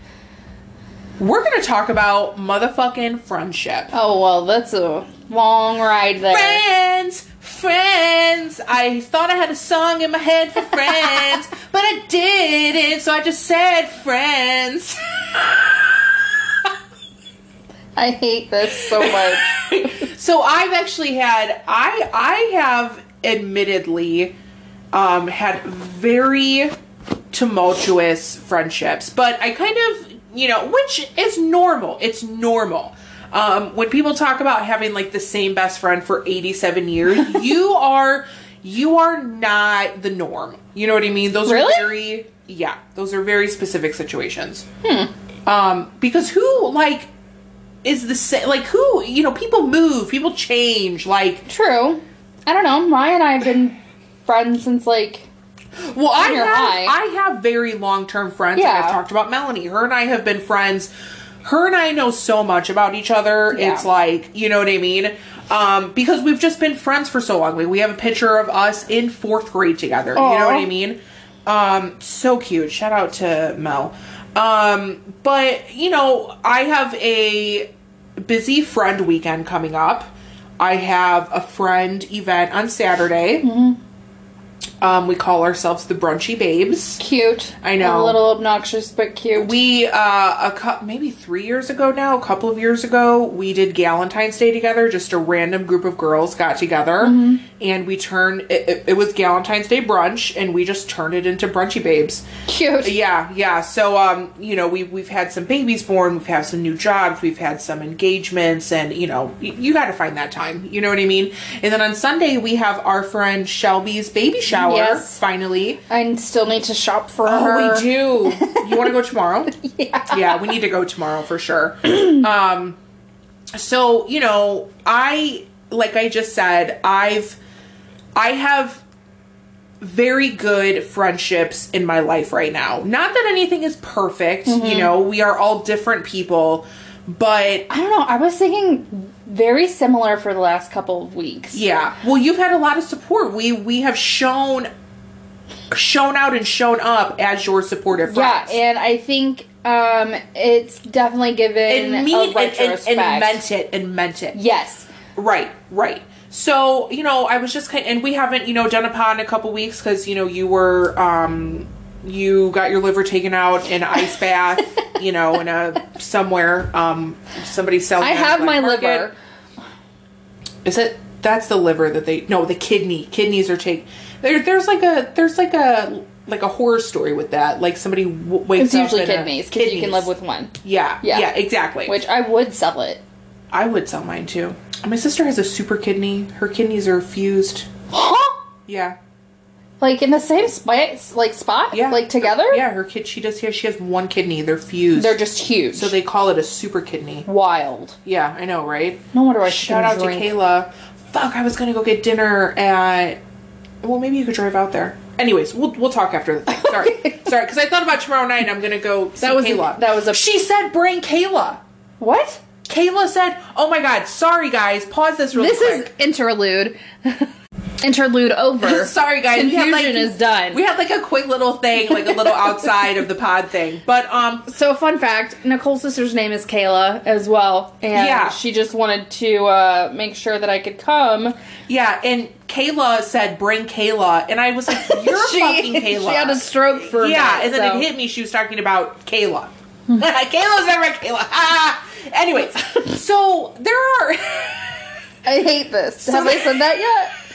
we're gonna talk about motherfucking friendship. Oh, well, that's a long ride there. Friends, friends. I thought I had a song in my head for friends, but I didn't. So I just said friends. I hate this so much. so I've actually had I I have admittedly um had very tumultuous friendships, but I kind of, you know, which is normal. It's normal. Um when people talk about having like the same best friend for 87 years, you are you are not the norm. You know what I mean? Those Really? are very yeah, those are very specific situations. Hmm. Um because who like is the same like who you know people move people change like True. I don't know. Ryan and I have been friends since like well i have high. i have very long-term friends like Yeah. i've talked about melanie her and i have been friends her and i know so much about each other Yeah. it's like you know what i mean um because we've just been friends for so long like we have a picture of us in fourth grade together you know what i mean um so cute shout out to mel um but you know i have a busy friend weekend coming up i have a friend event on saturday Mm-hmm. Um, we call ourselves the Brunchy Babes. cute. I know. A little obnoxious, but cute. We uh, a cou- maybe three years ago now, a couple of years ago, we did Galentine's Day together. Just a random group of girls got together, Mm-hmm. and we turned. It, it, it was Galentine's Day brunch, and we just turned it into Brunchy Babes. cute. Yeah, yeah. So, um, you know, we we've had some babies born, we've had some new jobs, we've had some engagements, and you know, y- you got to find that time. You know what I mean? And then on Sunday we have our friend Shelby's baby shower. Yes. Finally. I still need to shop for Oh, her. we do. You want to go tomorrow? Yeah. yeah, we need to go tomorrow for sure. um, so you know, I like I just said, I've I have very good friendships in my life right now. Not that anything is perfect, you know, we are all different people, but I don't know. I was thinking very similar for the last couple of weeks. yeah. Well, you've had a lot of support. We we have shown shown out and shown up as your supportive friends. Yeah, and I think um it's definitely given and mean a and, and, and meant it and meant it. Yes. Right, right. So you know, I was just kind, and we haven't you know done a pod in a couple weeks because you know you were um you got your liver taken out in an ice bath, you know, in a somewhere um somebody selling. I have my market. liver. Is it? That's the liver that they no the kidney kidneys are taken. There, there's like a there's like a like a horror story with that. Like somebody w- wakes It's up usually kidneys because you can live with one. Yeah, yeah, Yeah. exactly. Which I would sell it. I would sell mine too. My sister has a super kidney. Her kidneys are fused. Huh? Yeah. Like in the same spot, like spot, Yeah, like together. Yeah, her kid. She does. Yeah, she has one kidney. They're fused. They're just huge. so they call it a super kidney. wild. Yeah, I know, right? No wonder I Shout out drink. to Kayla. Fuck, I was gonna go get dinner at. Well, maybe you could drive out there. Anyways, we'll we'll talk after the thing. Sorry, sorry, because I thought about tomorrow night. I'm gonna go see That was a- Kayla. that was a- She said, "Bring Kayla." What? Kayla said, "Oh my god, sorry guys, pause this real This quick." is interlude. interlude over. Sorry, guys. we had, Confusion is done. We had like a quick little thing, like a little outside of the pod thing. But um, So, fun fact Nicole's sister's name is Kayla as well. And Yeah. she just wanted to uh, make sure that I could come. yeah, and Kayla said, "Bring Kayla," and I was like, "You're she, fucking Kayla." She had a stroke for a yeah, minute, and then so- it hit me. She was talking about Kayla. Kayla's never Kayla. Ah. Anyways, so there are. I hate this. Have I said that yet?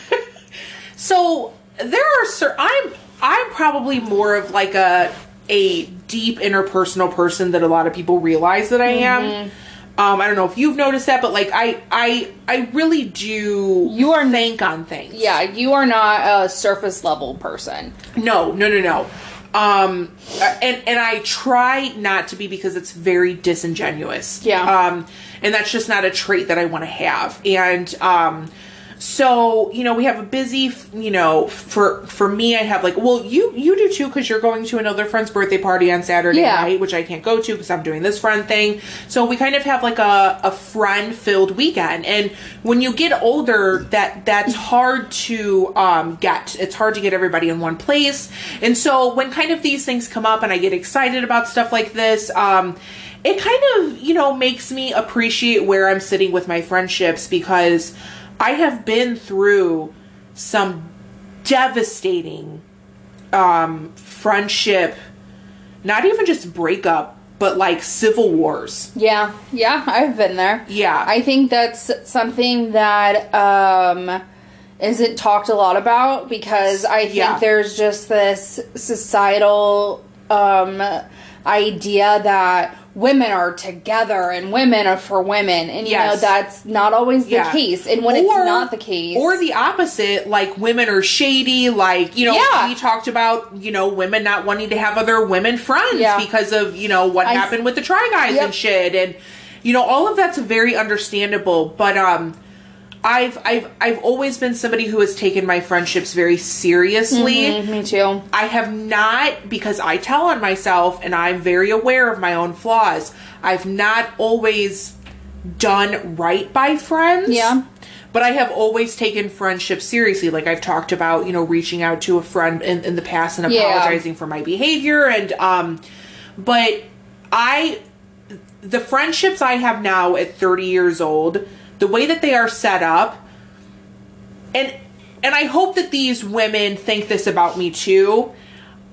So there are certain. I'm I'm probably more of like a a deep interpersonal person that a lot of people realize that I am. Mm-hmm. Um, I don't know if you've noticed that, but like I I I really do You are- think on things. Yeah, you are not a surface level person. No, no, no, no. Um, uh, and and I try not to be because it's very disingenuous. Yeah. Um, and that's just not a trait that I want to have. And um, so you know, we have a busy. You know, for for me, I have like, well, you you do too because you're going to another friend's birthday party on Saturday Yeah. night, which I can't go to because I'm doing this friend thing. So we kind of have like a a friend filled weekend. And when you get older, that that's hard to um, get. It's hard to get everybody in one place. And so when kind of these things come up, and I get excited about stuff like this. Um, it kind of, you know, makes me appreciate where I'm sitting with my friendships because I have been through some devastating um friendship not even just breakup but like civil wars Yeah, yeah, I've been there. Yeah. I think that's something that um isn't talked a lot about because I think Yeah. there's just this societal um idea that women are together and women are for women and you Yes. know that's not always the Yeah. case and when it's not the case or the opposite like women are shady like you know Yeah. we talked about you know women not wanting to have other women friends Yeah. because of you know what I- happened with the try guys Yep. and shit and you know all of that's very understandable but um I've I've I've always been somebody who has taken my friendships very seriously. Mhm, me too I have not because I tell on myself and I'm very aware of my own flaws. I've not always done right by friends. Yeah. But I have always taken friendship seriously. Like I've talked about, you know, reaching out to a friend in, in the past and Yeah. apologizing for my behavior and um but I the friendships I have now at 30 years old, the way that they are set up, and and I hope that these women think this about me too.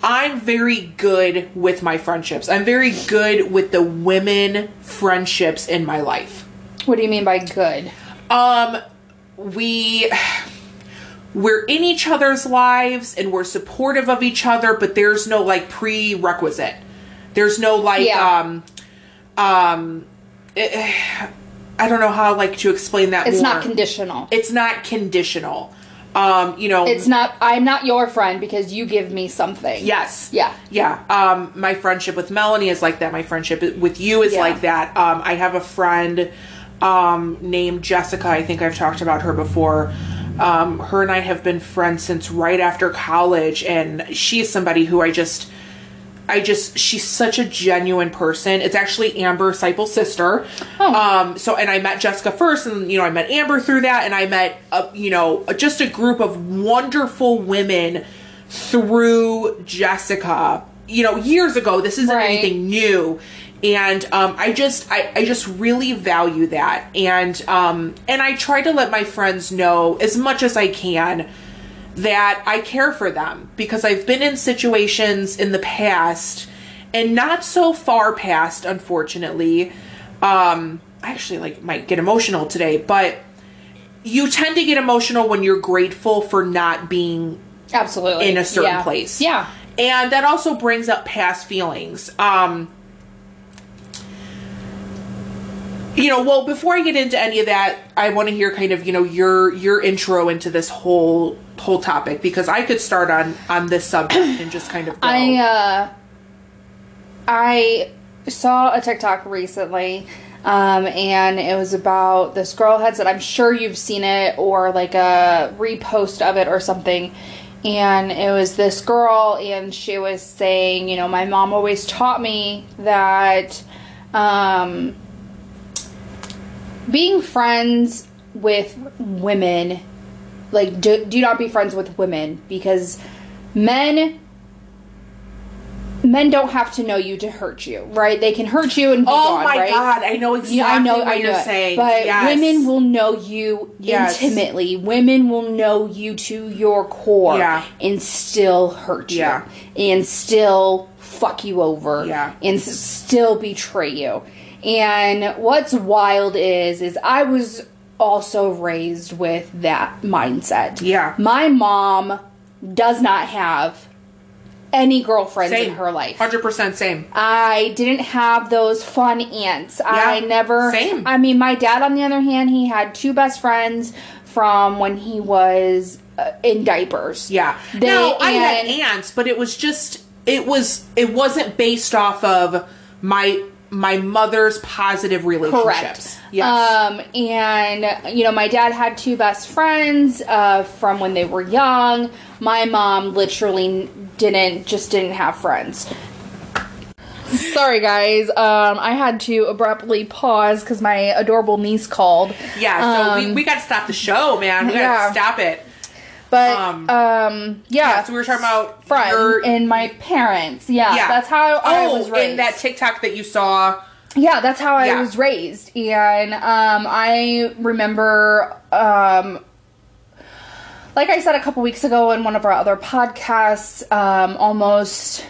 I'm very good with my friendships. I'm very good with the women friendships in my life. what do you mean by good Um we we're in each other's lives and we're supportive of each other, but there's no like prerequisite. There's no like Yeah. um um eh, I don't know how like to explain that it's more. not conditional it's not conditional. Um, you know, it's not i'm not your friend because you give me something Yes. Yeah. Yeah. Um, my friendship with Melanie is like that. My friendship with you is Yeah. like that. Um, I have a friend um, named Jessica. I think I've talked about her before. Um, her and I have been friends since right after college, and she is somebody who I just. I just she's such a genuine person. It's actually Amber Seipel's sister. Oh. Um so and I met Jessica first and you know I met Amber through that and I met a, you know just a group of wonderful women through Jessica. You know, years ago. This isn't Right. anything new. And um, I just I, I just really value that. And um and I try to let my friends know as much as I can that I care for them because I've been in situations in the past and not so far past unfortunately um I actually like might get emotional today but you tend to get emotional when you're grateful for not being absolutely in a certain Yeah. place. yeah And that also brings up past feelings. Um you know, well, before I get into any of that, I want to hear kind of, you know, your your intro into this whole whole topic because I could start on on this subject and just kind of go. I uh I saw a TikTok recently um, and it was about this girl had said I'm sure you've seen it or like a repost of it or something and it was this girl and she was saying you know my mom always taught me that um, being friends with women like do, do not be friends with women because men men don't have to know you to hurt you right they can hurt you and be oh gone, my right? god, I know exactly Yeah, I know, what I you're know. it. saying. But Yes. women will know you Yes. intimately. Women will know you to your core Yeah. and still hurt you. Yeah. And still fuck you over. Yeah. And s- still betray you. And what's wild is is I was also raised with that mindset. Yeah. My mom does not have any girlfriends same in her life. hundred percent same. I didn't have those fun aunts. Yeah. I never. same. I mean, my dad, on the other hand, he had two best friends from when he was uh, in diapers. Yeah. They, now I had aunts, but it was just it was it wasn't based off of my my mother's positive relationships. Correct. Yes. Um, and you know, my dad had two best friends uh, from when they were young. My mom literally didn't just didn't have friends. Sorry, guys. Um, I had to abruptly pause because my adorable niece called. yeah. So we, um, we got to stop the show, man. We got to yeah. stop it. But Um, um, yeah. Yeah. So we were talking about friend your and my parents. Yeah, yeah. that's how I oh, was raised. in that TikTok that you saw. yeah, that's how I Yeah. was raised, and um, I remember, um, like I said a couple weeks ago in one of our other podcasts, um, almost,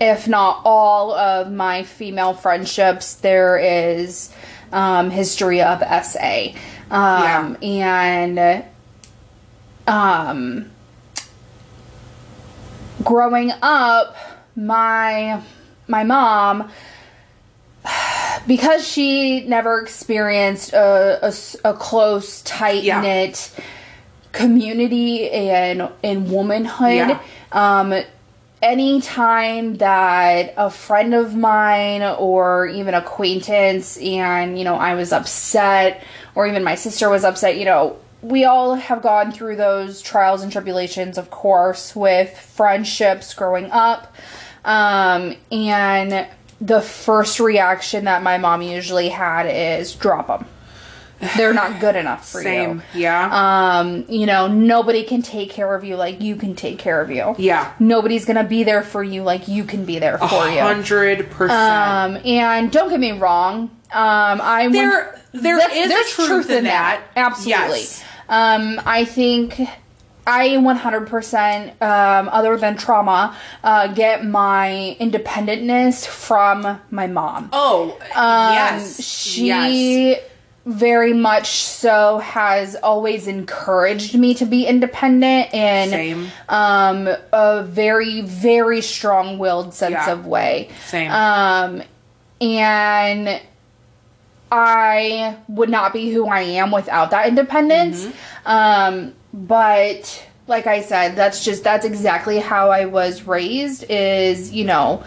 if not all, of my female friendships, there is um, history of SA, um, and um growing up my my mom because she never experienced a a close tight knit community and in womanhood Yeah. um anytime that a friend of mine or even acquaintance and you know I was upset or even my sister was upset you know we all have gone through those trials and tribulations of course with friendships growing up um and the first reaction that my mom usually had is drop them they're not good enough for you Same. Yeah. um, you know, nobody can take care of you like you can take care of you. yeah. Nobody's gonna be there for you like you can be there for you. Hundred percent. Um, and don't get me wrong. Um, I There- there a there's truth in that. Absolutely. Yes. Um, I think I 100%, um, other than trauma, uh, get my independentness from my mom. Oh, Um, yes. She yes. very much so has always encouraged me to be independent in um a very very strong-willed sense Yeah. of way. Same. Um and I would not be who I am without that independence. Mm-hmm. Um but like I said, that's just that's exactly how I was raised is, you know,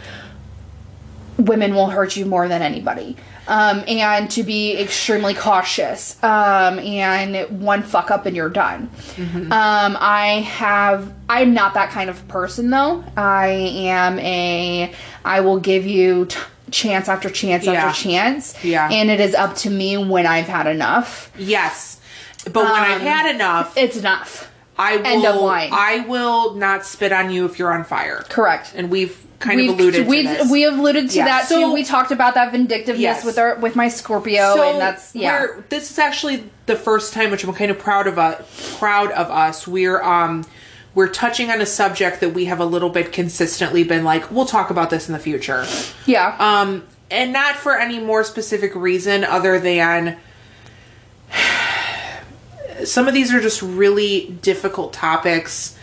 women will hurt you more than anybody. Um, and to be extremely cautious. Um, and one fuck up and you're done. Mm-hmm. Um, I have, I'm not that kind of person though. I am a, I will give you t- chance after chance Yeah. after chance. Yeah. And it is up to me when I've had enough. yes. But when I've Um, had enough, It's enough. I will. end of line. I will not spit on you if you're on fire. Correct. And we've kind We've, of alluded we, to this. we have alluded to Yeah. that So- too. We talked about that vindictiveness Yes. with our with my Scorpio, and that's yeah. we're- this is actually the first time, which I'm kind of proud of. Uh, proud of us. We're um, we're touching on a subject that we have a little bit consistently been like, we'll talk about this in the future. Yeah. Um, and not for any more specific reason other than some of these are just really difficult topics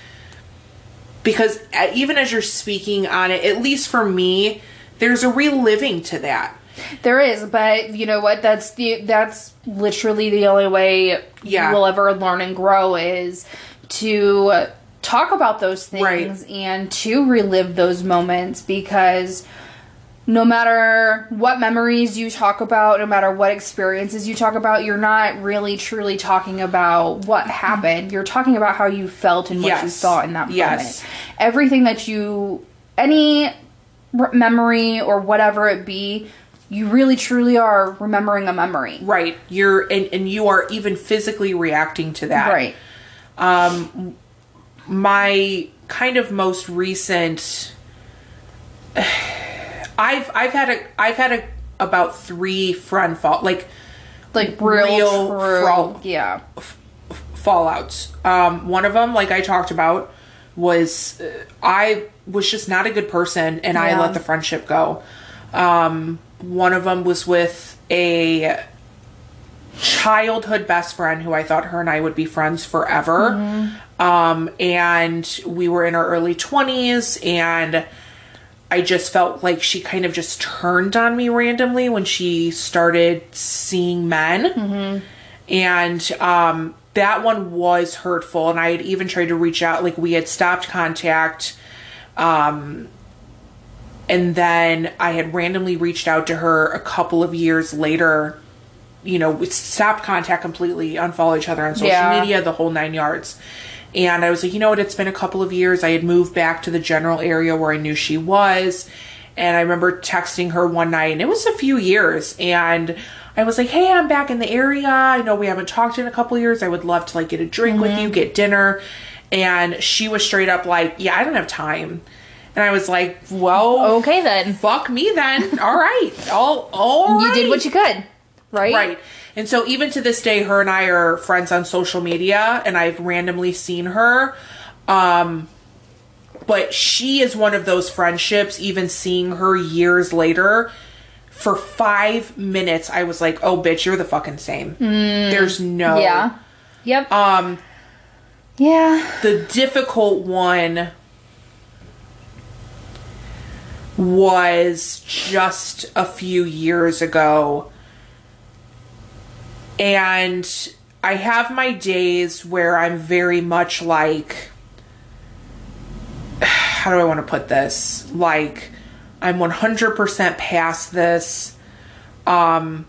because uh, even as you're speaking on it, at least for me, there's a reliving to that. There is, but you know what? That's the that's literally the only way Yeah. you will ever learn and grow is to talk about those things Right. and to relive those moments because no matter what memories you talk about, no matter what experiences you talk about, you're not really truly talking about what mm-hmm. happened. You're talking about how you felt and what you Yes. thought in that Yes. moment. Everything that you, any memory or whatever it be, you really truly are remembering a memory. Right. You're and, and you are even physically reacting to that. Right. Um, My kind of most recent I've I've had a I've had a about three friend fall like Like real, true. fraud. Yeah. fallouts. Um, one of them, like I talked about, was uh, I was just not a good person, and I let the friendship go. Um, one of them was with a childhood best friend who I thought her and I would be friends forever. Um, and we were in our early twenties, and I just felt like she kind of just turned on me randomly when she started seeing men and um that one was hurtful and i had even tried to reach out like we had stopped contact um and then i had randomly reached out to her a couple of years later you know we stopped contact completely unfollow each other on social Yeah. media the whole nine yards. And i was like you know what? It's been a couple of years. I had moved back to the general area where i knew she was. And i remember texting her one night and it was a few years. And i was like hey i'm back in the area. I know we haven't talked in a couple of years. I would love to like get a drink with you mm-hmm. get dinner. And she was straight up like yeah i don't have time. And i was like well Okay then. fuck me then. All right. All all You did what you could. Right? Right. And so even to this day, her and I are friends on social media and I've randomly seen her. Um but she is one of those friendships, even seeing her years later, for five minutes I was like, Oh bitch, you're the fucking same. There's no Yeah. Yep. um yeah. the difficult one was just a few years ago. And I have my days where I'm very much like, how do I want to put this? Like, I'm 100% past this. Um,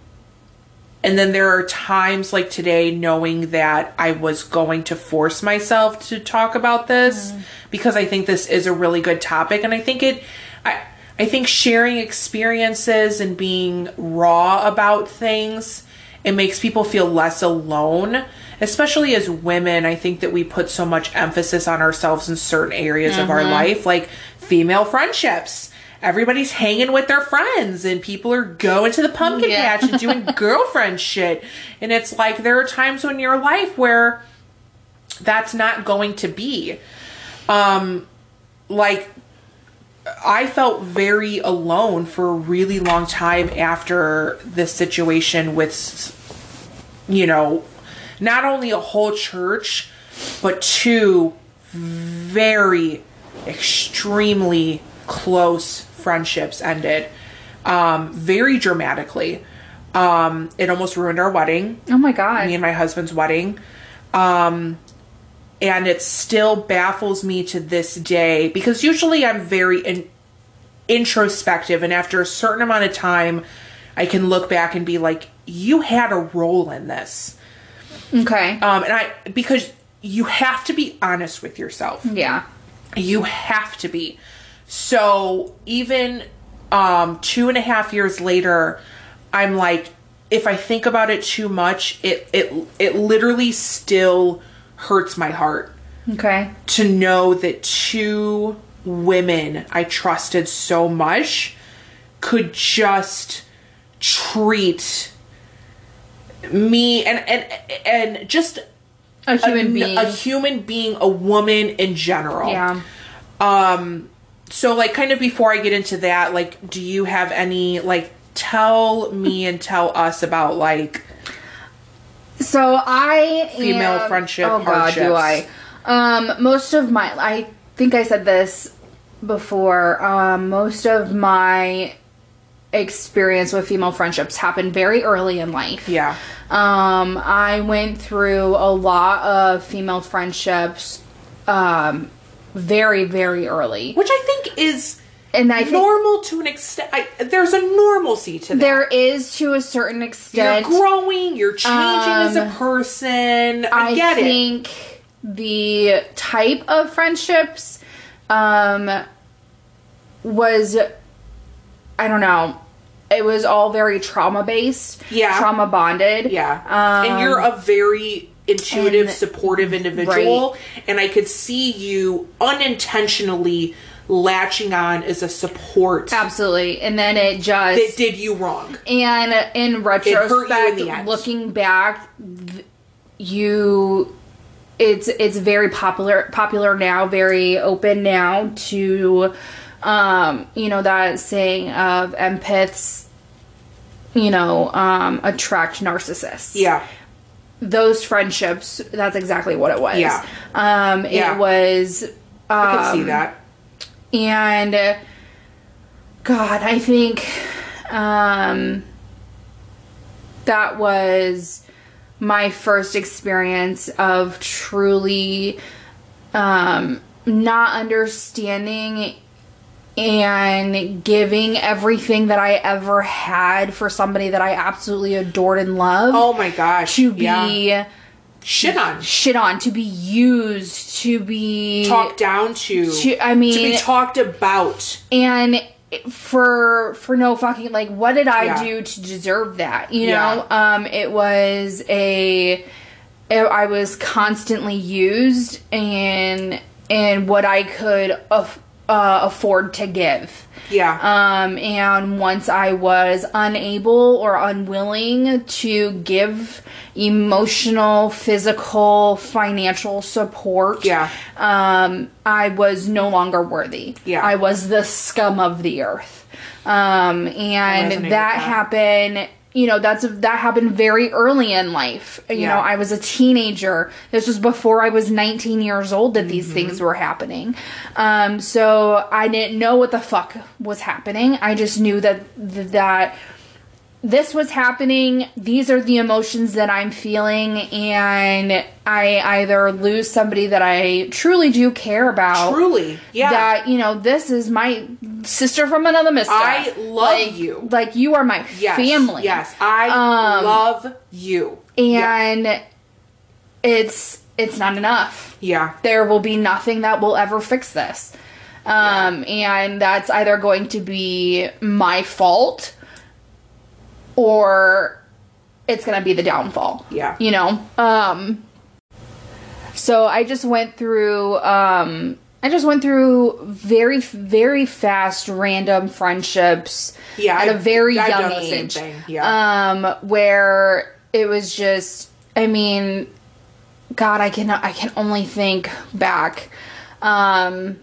and then there are times like today knowing that I was going to force myself to talk about this because I think this is a really good topic and I think it I I think sharing experiences and being raw about things it makes people feel less alone especially as women I think that we put so much emphasis on ourselves in certain areas of our life like female friendships everybody's hanging with their friends and people are going to the pumpkin Yeah. patch and doing girlfriend shit. And it's like there are times in your life where that's not going to be. Um like I felt very alone for a really long time after this situation with you know, not only a whole church, but two very extremely close friendships ended um, very dramatically. Um, it almost ruined our wedding, Oh my god. me and my husband's wedding. Um, and it still baffles me to this day because usually I'm very in- introspective, and after a certain amount of time, I can look back and be like, "You had a role in this," okay. um, and I because you have to be honest with yourself. yeah. You have to be. So even um two and a half years later, I'm like, if I think about it too much, it it it literally still hurts my heart Okay. to know that two women I trusted so much could just treat me and and and just A human a, being. a human being, a woman in general. yeah. Um so like kind of before I get into that, like do you have any like tell me and tell us about like So I Female am- friendship Oh God, do I? Um, most of my I think I said this before. Um, most of my experience with female friendships happened very early in life. Yeah. Um, I went through a lot of female friendships um, very, very early. Which I think is And I think normal to an extent. I, there's a normalcy to that. there is to a certain extent. you're growing, you're changing as a Um, person. I, I get it. think the type of friendships um, was, I don't know, it was all very trauma based, Yeah. trauma bonded. Yeah. Um, and you're a very intuitive, and- supportive individual. And I could see you unintentionally latching on as a support Absolutely. And then it just. that did you wrong. And in you in retrospect, looking back, you it's it's very popular popular now, very open now to um, you know that saying of empaths you know um, attract narcissists. Yeah. Those friendships, that's exactly what it was. Yeah. Um, Yeah. it was I can see um, that. and uh, god i think um that was my first experience of truly um not understanding and giving everything that i ever had for somebody that i absolutely adored and loved Oh my gosh. to be yeah. shit on. shit on to be used to be Talked down to. to i mean to be talked about. and for for no fucking like what did i Yeah. do to deserve that you Yeah. know um it was a i was constantly used and and what i could aff- uh, afford to give Yeah. um, and once I was unable or unwilling to give emotional, physical, financial support, Yeah. um, I was no longer worthy. Yeah. I was the scum of the earth. Um, and that, that. happened. You know, that's that happened very early in life. You Yeah. know, I was a teenager. This was before I was 19 years old that Mm-hmm. these things were happening. Um, so I didn't know what the fuck was happening. I just knew that that this was happening. These are the emotions that I'm feeling, and I either lose somebody that I truly do care about. Truly. Yeah. That you know, this is my sister from another mister. I love Like- you. Like you are my yes. family. Yes. I Um, love you. yeah. and it's it's not enough Yeah. there will be nothing that will ever fix this. Um, and that's either going to be my fault or it's going to be the downfall. Yeah. You know? Um, so I just went through, um, I just went through very, very fast random friendships Yeah, at a very I've young done the same age. thing, yeah. Um, where it was just, I mean, God, I can I can only think back um,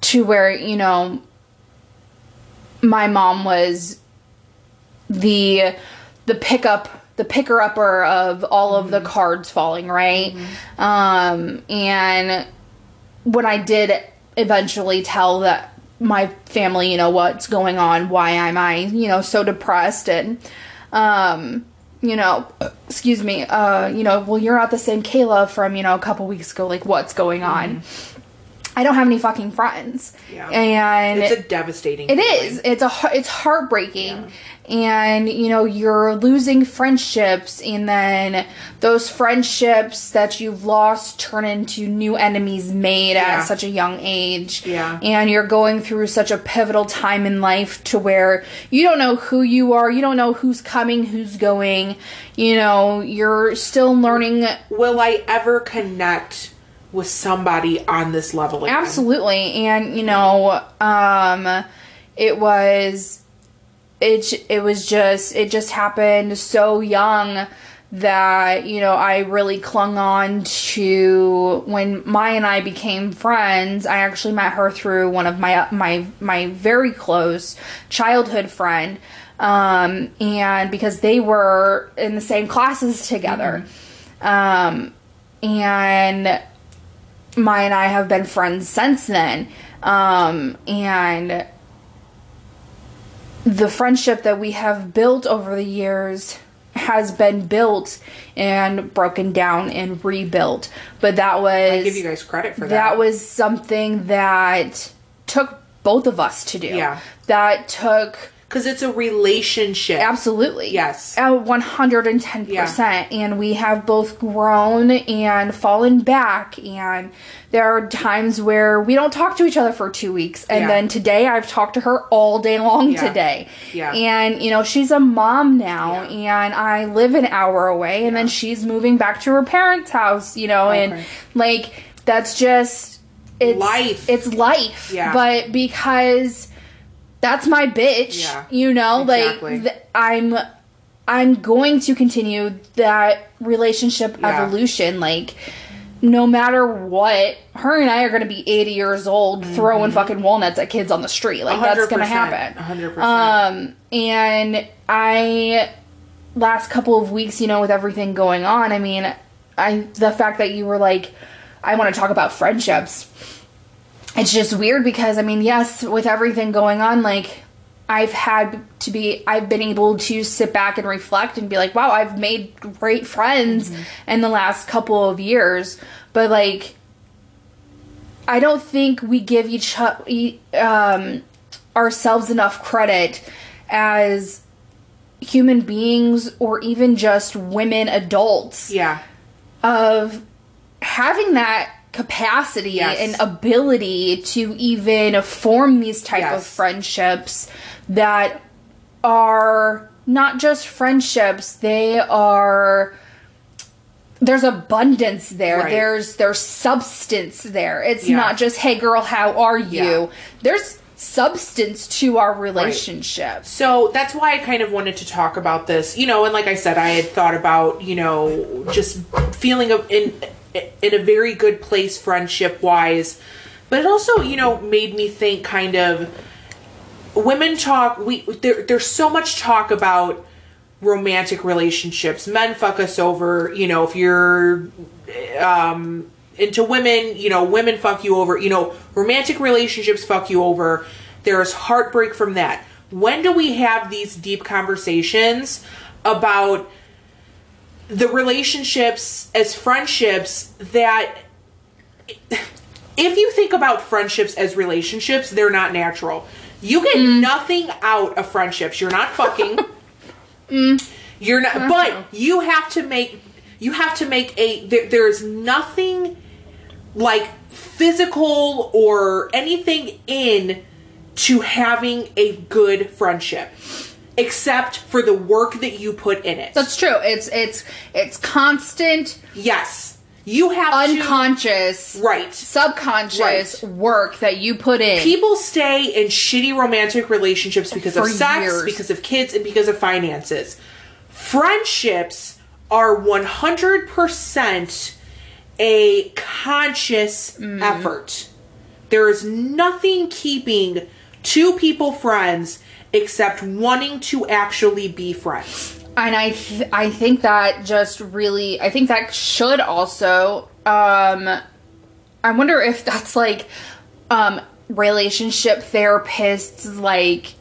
to where you know my mom was the the pickup the picker upper of all of the cards falling right? Um and when i did eventually tell that my family you know what's going on why am i you know so depressed and um you know excuse me uh you know well you're not the same kayla from you know a couple weeks ago like what's going on i don't have any fucking friends Yeah. and It's a devastating. it feeling. is. It's a it's heartbreaking. And you know, you're losing friendships and then those friendships that you've lost turn into new enemies made Yeah. at such a young age. Yeah. And you're going through such a pivotal time in life to where you don't know who you are, you don't know who's coming, who's going. You know, you're still learning Will I ever connect with somebody on this level again? Absolutely. And you know, um it was it it was just it just happened so young that you know I really clung on to when Maya and I became friends. I actually met her through one of my my my very close childhood friend, um, and because they were in the same classes together, um, and Maya and I have been friends since then. Um, and the friendship that we have built over the years has been built and broken down and rebuilt. But that was I give you guys credit for that. that was something that took both of us to do. Yeah. That took because it's a relationship. absolutely. Yes. Uh, 110%. And we have both grown and fallen back. And there are times where we don't talk to each other for two weeks. And Yeah. then today I've talked to her all day long Yeah. today. Yeah. And, you know, she's a mom now. Yeah. And I live an hour away. And then she's moving back to her parents' house, you know, and like that's just. It's Life. It's life. Yeah. But because that's my bitch, Yeah. you know, Exactly. like th- I'm I'm going to continue that relationship Yeah. evolution like no matter what, her and I are going to be 80 years old throwing fucking walnuts at kids on the street. Like that's going to happen. 100%. Um and I last couple of weeks, you know, with everything going on, I mean, I the fact that you were like I want to talk about friendships. It's just weird because I mean, yes, with everything going on like I've had to be I've been able to sit back and reflect and be like, wow, I've made great friends in the last couple of years, but like I don't think we give each um, ourselves enough credit as human beings or even just women adults yeah. of having that capacity Yes. and ability to even form these type of friendships that are not just friendships they are there's abundance there Right. there's there's substance there it's Yeah. not just hey girl how are you Yeah. there's substance to our relationship So that's why I kind of wanted to talk about this, you know, and like I said, I had thought about, you know, just feeling of in in a very good place friendship wise, but it also, you know, made me think kind of women talk we there, there's so much talk about romantic relationships. Men fuck us over, you know, if you're um into women, you know, women fuck you over, you know, romantic relationships fuck you over. There's heartbreak from that. When do we have these deep conversations about the relationships as friendships that if you think about friendships as relationships, they're not natural. You get mm. nothing out of friendships. You're not fucking. Mm. You're not, but you have to make you have to make a. There, there's nothing like physical or anything in to having a good friendship, except for the work that you put in it. that's true it's it's it's constant yes, you have to unconscious right. subconscious Right. work that you put in. People stay in shitty romantic relationships because of sex, years. because of kids, and because of finances. Friendships are 100% a conscious Mm-hmm. effort. There is nothing keeping two people friends except wanting to actually be friends. and I th- I think that just really I think that should also um I wonder if that's like um relationship therapists like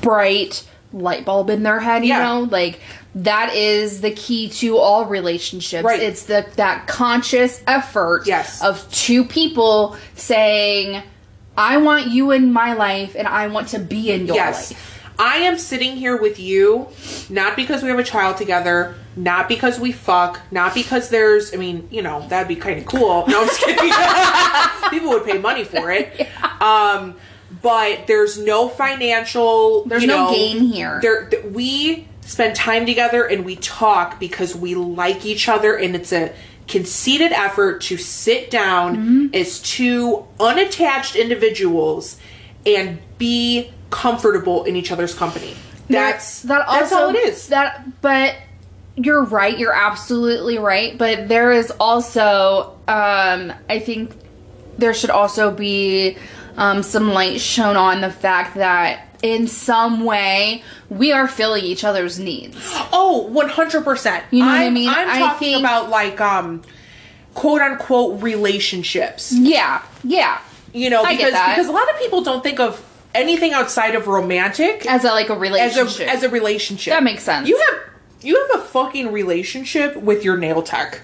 bright light bulb in their head, you Yeah. know? Like that is the key to all relationships. Right. It's the that conscious effort Yes. of two people saying I want you in my life and I want to be in your Yes. life. I am sitting here with you, not because we have a child together, not because we fuck, not because there's, I mean, you know, that'd be kind of cool. No, I'm just kidding. People would pay money for it. Um, but there's no financial, There's no know, gain here. There, th- we spend time together and we talk because we like each other, and it's a conceited effort to sit down Mm-hmm. as two unattached individuals and be comfortable in each other's company. That's that also that's all it is. That but you're right, you're absolutely right, but there is also um I think there should also be um some light shown on the fact that in some way we are filling each other's needs. Oh, 100%. You know what I mean? I'm I talking think- about like um quote unquote relationships. Yeah. Yeah. You know, because because a lot of people don't think of anything outside of romantic as a like a as relationship. a as a relationship. That makes sense. You have you have a fucking relationship with your nail tech.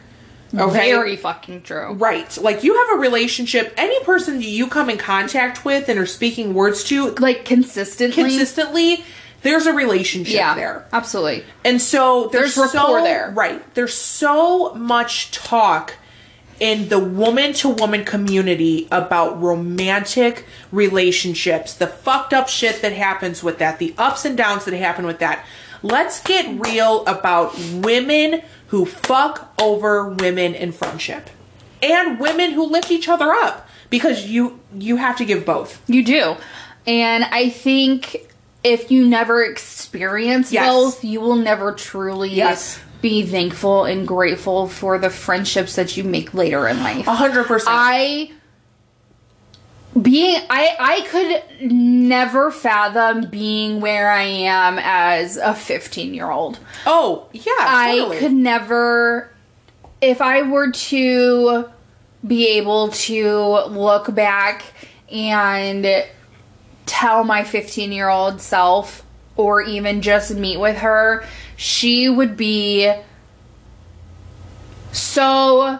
Okay. Very fucking true. Right. Like you have a relationship, any person that you come in contact with and are speaking words to Like consistently. consistently, there's a relationship yeah. there. Absolutely. And so there's, There's rapport there. Right. There's so much talk in the woman to woman community about romantic relationships, the fucked up shit that happens with that, the ups and downs that happen with that. Let's get real about women who fuck over women in friendship and women who lift each other up because you you have to give both. You do. And I think if you never experience Yes. both, you will never truly Yes. be thankful and grateful for the friendships that you make later in life. A hundred percent. I being I I could never fathom being where I am as a 15 year old. Oh yeah, I could never if I were to be able to look back and tell my 15 year old self or even just meet with her, she would be so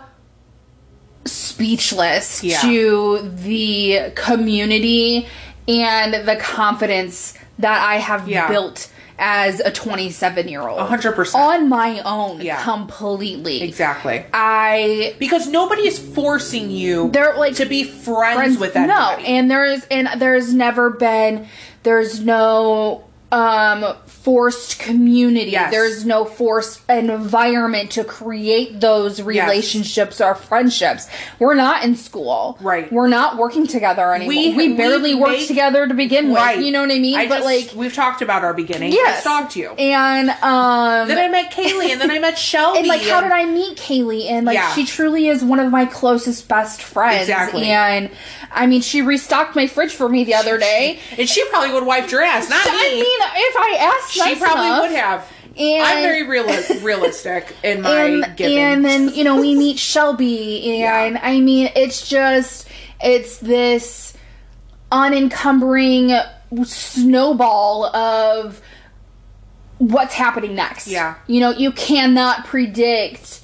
speechless Yeah. to the community and the confidence that I have Yeah. built as a 27 year old. Hundred percent. On my own, Yeah. completely. exactly. I Because nobody is forcing you They're, like, to be friends, friends with that no and there's and there's never been there's no um forced community Yes. there's no forced environment to create those relationships or friendships we're not in school Right. we're not working together anymore We- we, we barely worked make- together to begin right. with you know what i mean I but just- like we've talked about our beginning. yes I stalked you. and um then I met Kaylee, and then I met Shelby. and like how did I meet Kaylee? And like Yeah. she truly is one of my closest best friends. Exactly. And I mean she restocked my fridge for me the other day. And she probably would wipe your ass, not I me. mean, if I asked, she nice probably enough. would have. And- I'm very reali- realistic in my And giving. and then you know we meet Shelby, and Yeah. I mean it's just it's this unencumbering snowball of what's happening next. Yeah. you know you cannot predict.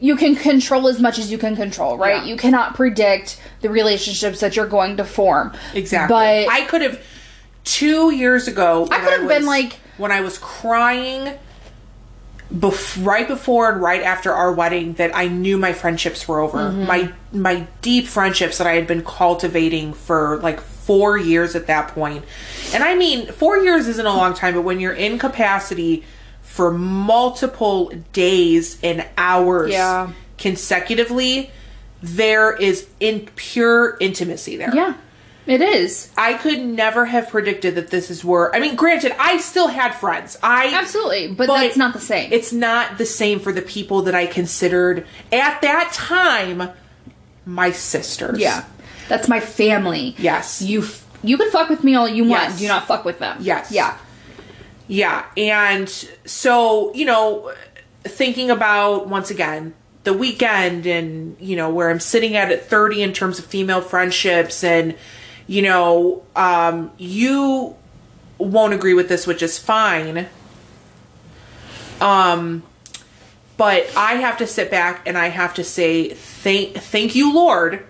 You can control as much as you can control, right? Yeah. You cannot predict the relationships that you're going to form. Exactly. But I could have two years ago. I could have been like- when I was crying, bef- right before and right after our wedding, that I knew my friendships were over. Mm-hmm. My my deep friendships that I had been cultivating for like four years at that point, and I mean four years isn't a long time, but when you're in capacity for multiple days and hours Yeah. consecutively, there is in pure intimacy there. yeah, it is I could never have predicted that this is where. I mean, granted, I still had friends. I absolutely, but, that's not the same. It's not the same for the people that I considered at that time my sisters. Yeah, that's my family. Yes. you f- you can fuck with me all you want. Yes. Do not fuck with them. Yes. yeah, Yeah, and so you know, thinking about once again the weekend and you know where I'm sitting at at 30 in terms of female friendships and you know um you won't agree with this which is fine um but I have to sit back and I have to say thank thank you Lord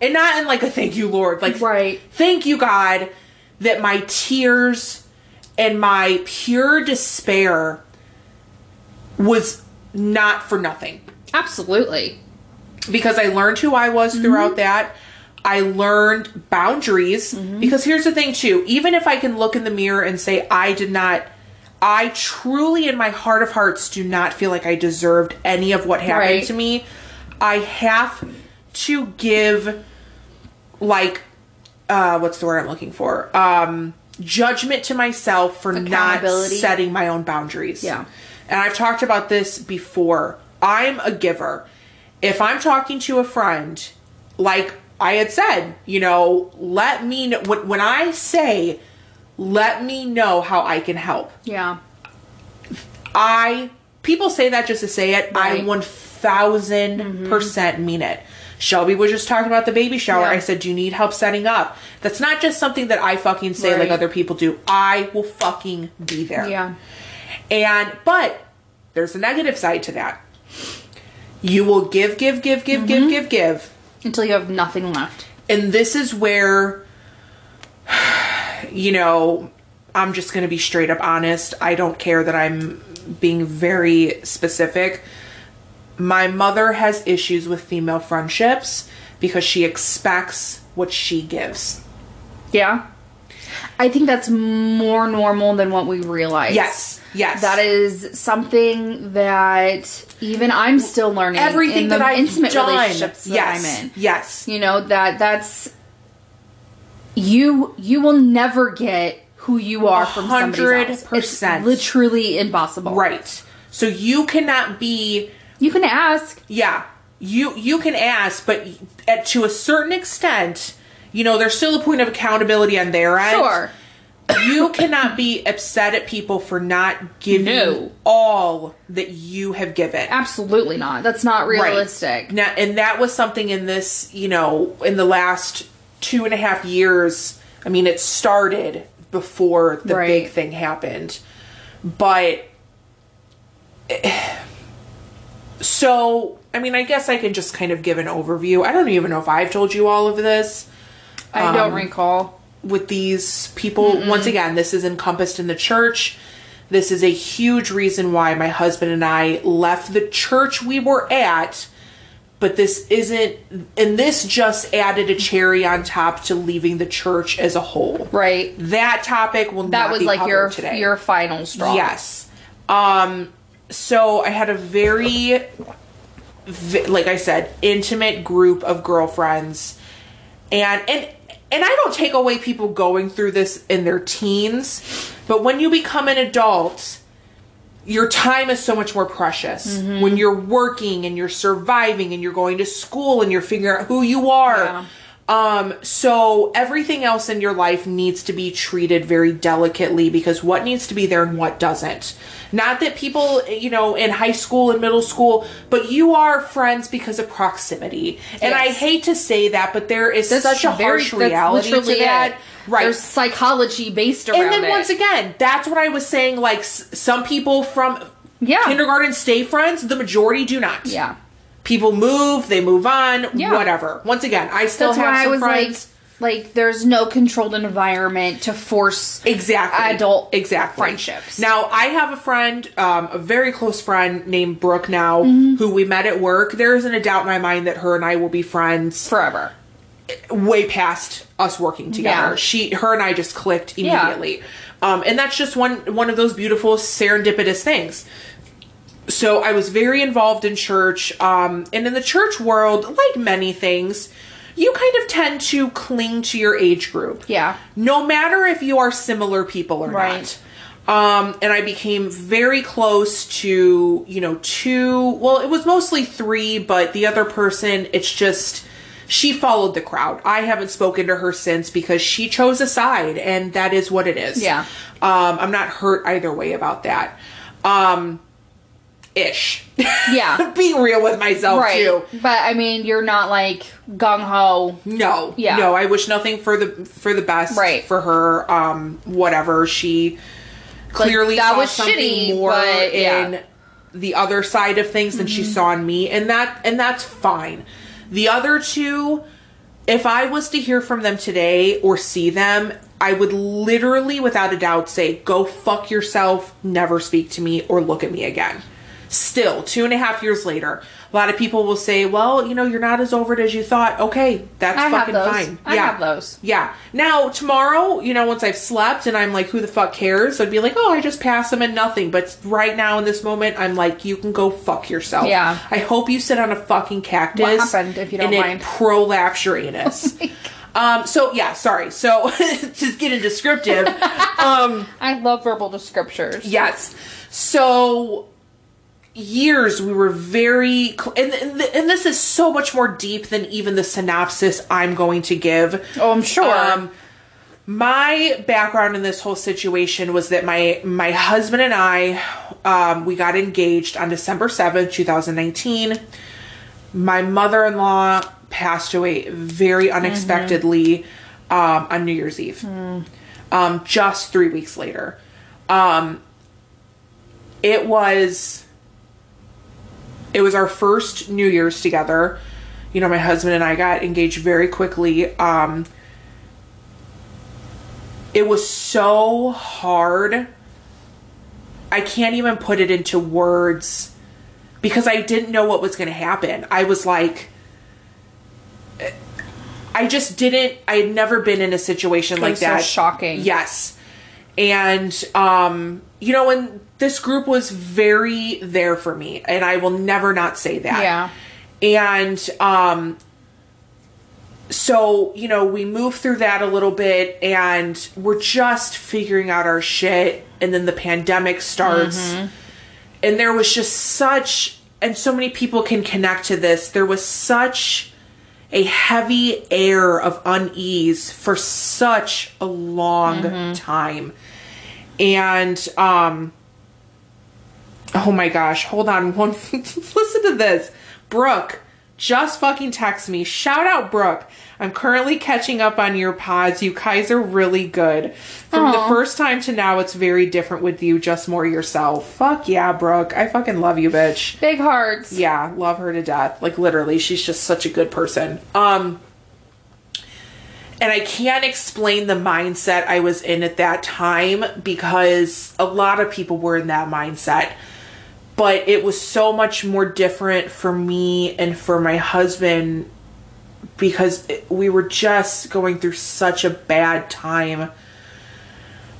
and not in like a thank you Lord like Right. thank you God that my tears and my pure despair was not for nothing absolutely. because I learned who I was throughout that. I learned boundaries because here's the thing too, even if I can look in the mirror and say I did not I truly in my heart of hearts do not feel like I deserved any of what happened Right. to me. I have to give like uh what's the word I'm looking for? Um judgment to myself for not setting my own boundaries. Yeah. And I've talked about this before. I'm a giver. If I'm talking to a friend, like I had said, you know, let me know when, when I say, let me know how I can help. Yeah, I people say that just to say it. I Right. one thousand percent mm-hmm. mean it Shelby was just talking about the baby shower. Yeah. I said, Do you need help setting up? That's not just something that I fucking say like other people do. I will fucking be there. Yeah. And but there's a negative side to that. You will give, give, give, give, give, mm-hmm. give, give. Until you have nothing left. And this is where you know, I'm just going to be straight up honest. I don't care that I'm being very specific. My mother has issues with female friendships because she expects what she gives. Yeah. I think that's more normal than what we realize. Yes. Yes. That is something that even I'm still learning. everything in the that I've intimate done. relationships that yes. I'm in. Yes. You know that that's you. You will never get who you are from somebody else. hundred It's percent. literally impossible. Right. So you cannot be You can ask. yeah you you can ask but at, to a certain extent you know there's still a point of accountability on their end Sure. You cannot be upset at people for not giving No. all that you have given Absolutely not. That's not realistic. Right. Now, and that was something in this, you know, in the last two and a half years. I mean, it started before the Right. big thing happened, but so I mean, I guess I can just kind of give an overview. I don't even know if I've told you all of this I don't Um, recall. With these people. Once again, this is encompassed in the church. This is a huge reason why my husband and I left the church we were at. But this isn't, and this just added a cherry on top to leaving the church as a whole. Right. That topic will That not was like your today. your final straw. Yes. Um so I had a very like I said, intimate group of girlfriends. And and and I don't take away people going through this in their teens, but when you become an adult, your time is so much more precious. Mm-hmm. When you're working and you're surviving and you're going to school and you're figuring out who you are. Yeah. Um, so everything else in your life needs to be treated very delicately because what needs to be there and what doesn't. Not that people, you know, in high school and middle school, but you are friends because of proximity. And I hate to say that, but there is That's such a very- harsh reality to that. it. Right. There's psychology based around and then it. once again, that's what I was saying. Like s- some people from Yeah. kindergarten stay friends, the majority do not. yeah. People move, they move on, Yeah. whatever. Once again, I still That's have I some was friends. like, like, there's no controlled environment to force exactly adult exactly friendships. Now I have a friend, um, a very close friend named Brooke now, Mm-hmm. who we met at work. There isn't a doubt in my mind that her and I will be friends forever. way past us working together. Yeah. She, her, and I just clicked immediately, um, and that's just one one of those beautiful serendipitous things. So I was very involved in church, um, and in the church world, like many things, you kind of tend to cling to your age group. Yeah. No matter if you are similar people or Right. not. Um, and I became very close to, you know, two, well, it was mostly three, but the other person, it's just, she followed the crowd. I haven't spoken to her since because she chose a side, and that is what it is. Yeah. Um, I'm not hurt either way about that. Um, ish. Yeah. Being real with myself, right. too. But I mean, you're not like gung ho. No, Yeah. no. I wish nothing for the for the best Right. for her. Um, whatever she clearly that saw was something shitty, more but, yeah. in the other side of things than she saw in me, and that and that's fine. The other two, if I was to hear from them today or see them, I would literally, without a doubt, say, "Go fuck yourself. Never speak to me or look at me again." Still, two and a half years later, a lot of people will say, "Well, you know, you're not as over it as you thought." Okay, that's I fucking fine. I yeah. have those. Yeah. Now tomorrow, you know, once I've slept and I'm like, "Who the fuck cares?" I'd be like, "Oh, I just pass them and nothing." But right now, in this moment, I'm like, "You can go fuck yourself." Yeah. I hope you sit on a fucking cactus. What happened, if you don't and mind? It prolapse Uranus. Um, so yeah, sorry. So to get into descriptive, um, I love verbal descriptors. yes. So years we were very cl- and, and, and this is so much more deep than even the synopsis I'm going to give. Oh, I'm sure. Um, my background in this whole situation was that my my husband and I um, we got engaged on December seventh, two thousand nineteen. My mother in law passed away very unexpectedly um, on New Year's Eve. Um, just three weeks later. Um, it was it was our first New Year's together. You know, my husband and I got engaged very quickly. Um, it was so hard. I can't even put it into words because I didn't know what was going to happen. I was like, I just didn't. I had never been in a situation like was so that. shocking. Yes, and um, you know, and this group was very there for me, and I will never not say that. Yeah. And um, so you know, we moved through that a little bit, and we're just figuring out our shit, and then the pandemic starts, and there was just such, and so many people can connect to this. There was such a heavy air of unease for such a long time. And um oh my gosh, hold on one listen to this. Brooke just fucking text me. Shout out Brooke. I'm currently catching up on your pods. You guys are really good. From the first time to now, it's very different with you, just more yourself. Fuck yeah, Brooke. I fucking love you, bitch. Big hearts. Yeah, love her to death. Like literally, she's just such a good person. Um and I can't explain the mindset I was in at that time because a lot of people were in that mindset. But it was so much more different for me and for my husband because we were just going through such a bad time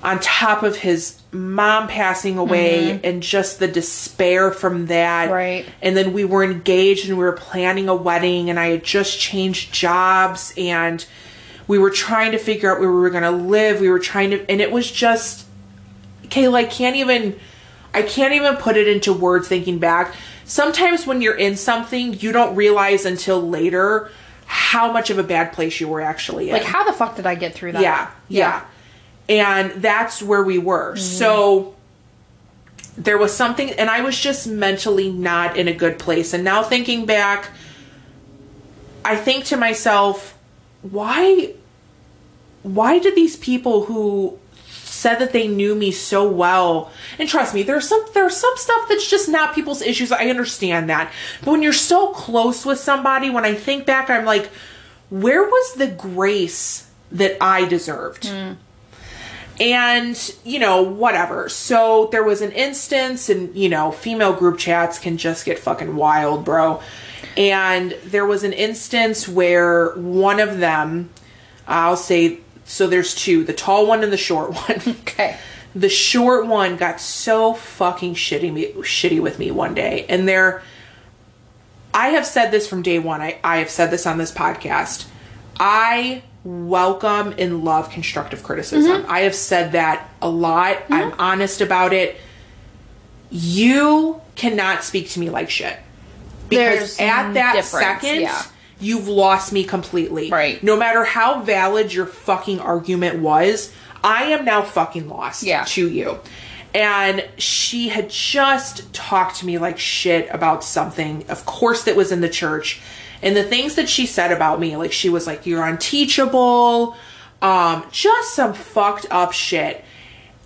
on top of his mom passing away mm-hmm. and just the despair from that. Right. And then we were engaged and we were planning a wedding and I had just changed jobs and we were trying to figure out where we were going to live. We were trying to and it was just Kayla, I can't even I can't even put it into words thinking back. Sometimes when you're in something, you don't realize until later how much of a bad place you were actually in. Like, how the fuck did I get through that? Yeah, yeah. And that's where we were. Mm-hmm. So there was something, and I was just mentally not in a good place. And now thinking back, I think to myself, why, why did these people who said that they knew me so well and trust me there's some there's some stuff that's just not people's issues. I understand that. But when you're so close with somebody when i think back i'm like where was the grace that i deserved? Hmm. And you know whatever. So there was an instance and you know female group chats can just get fucking wild bro. And there was an instance where one of them i'll say so there's two the tall one and the short one. Okay. the short one got so fucking shitty me shitty with me one day and there i have said this from day one i, I have said this on this podcast. I welcome and love constructive criticism. Mm-hmm. I have said that a lot. I'm mm-hmm. honest about it. You cannot speak to me like shit. Because There's at that second yeah. You've lost me completely. Right. no matter how valid your fucking argument was i am now fucking lost Yeah. to you. And she had just talked to me like shit about something of course that was in the church. And the things that she said about me like she was like you're unteachable. Um just some fucked up shit.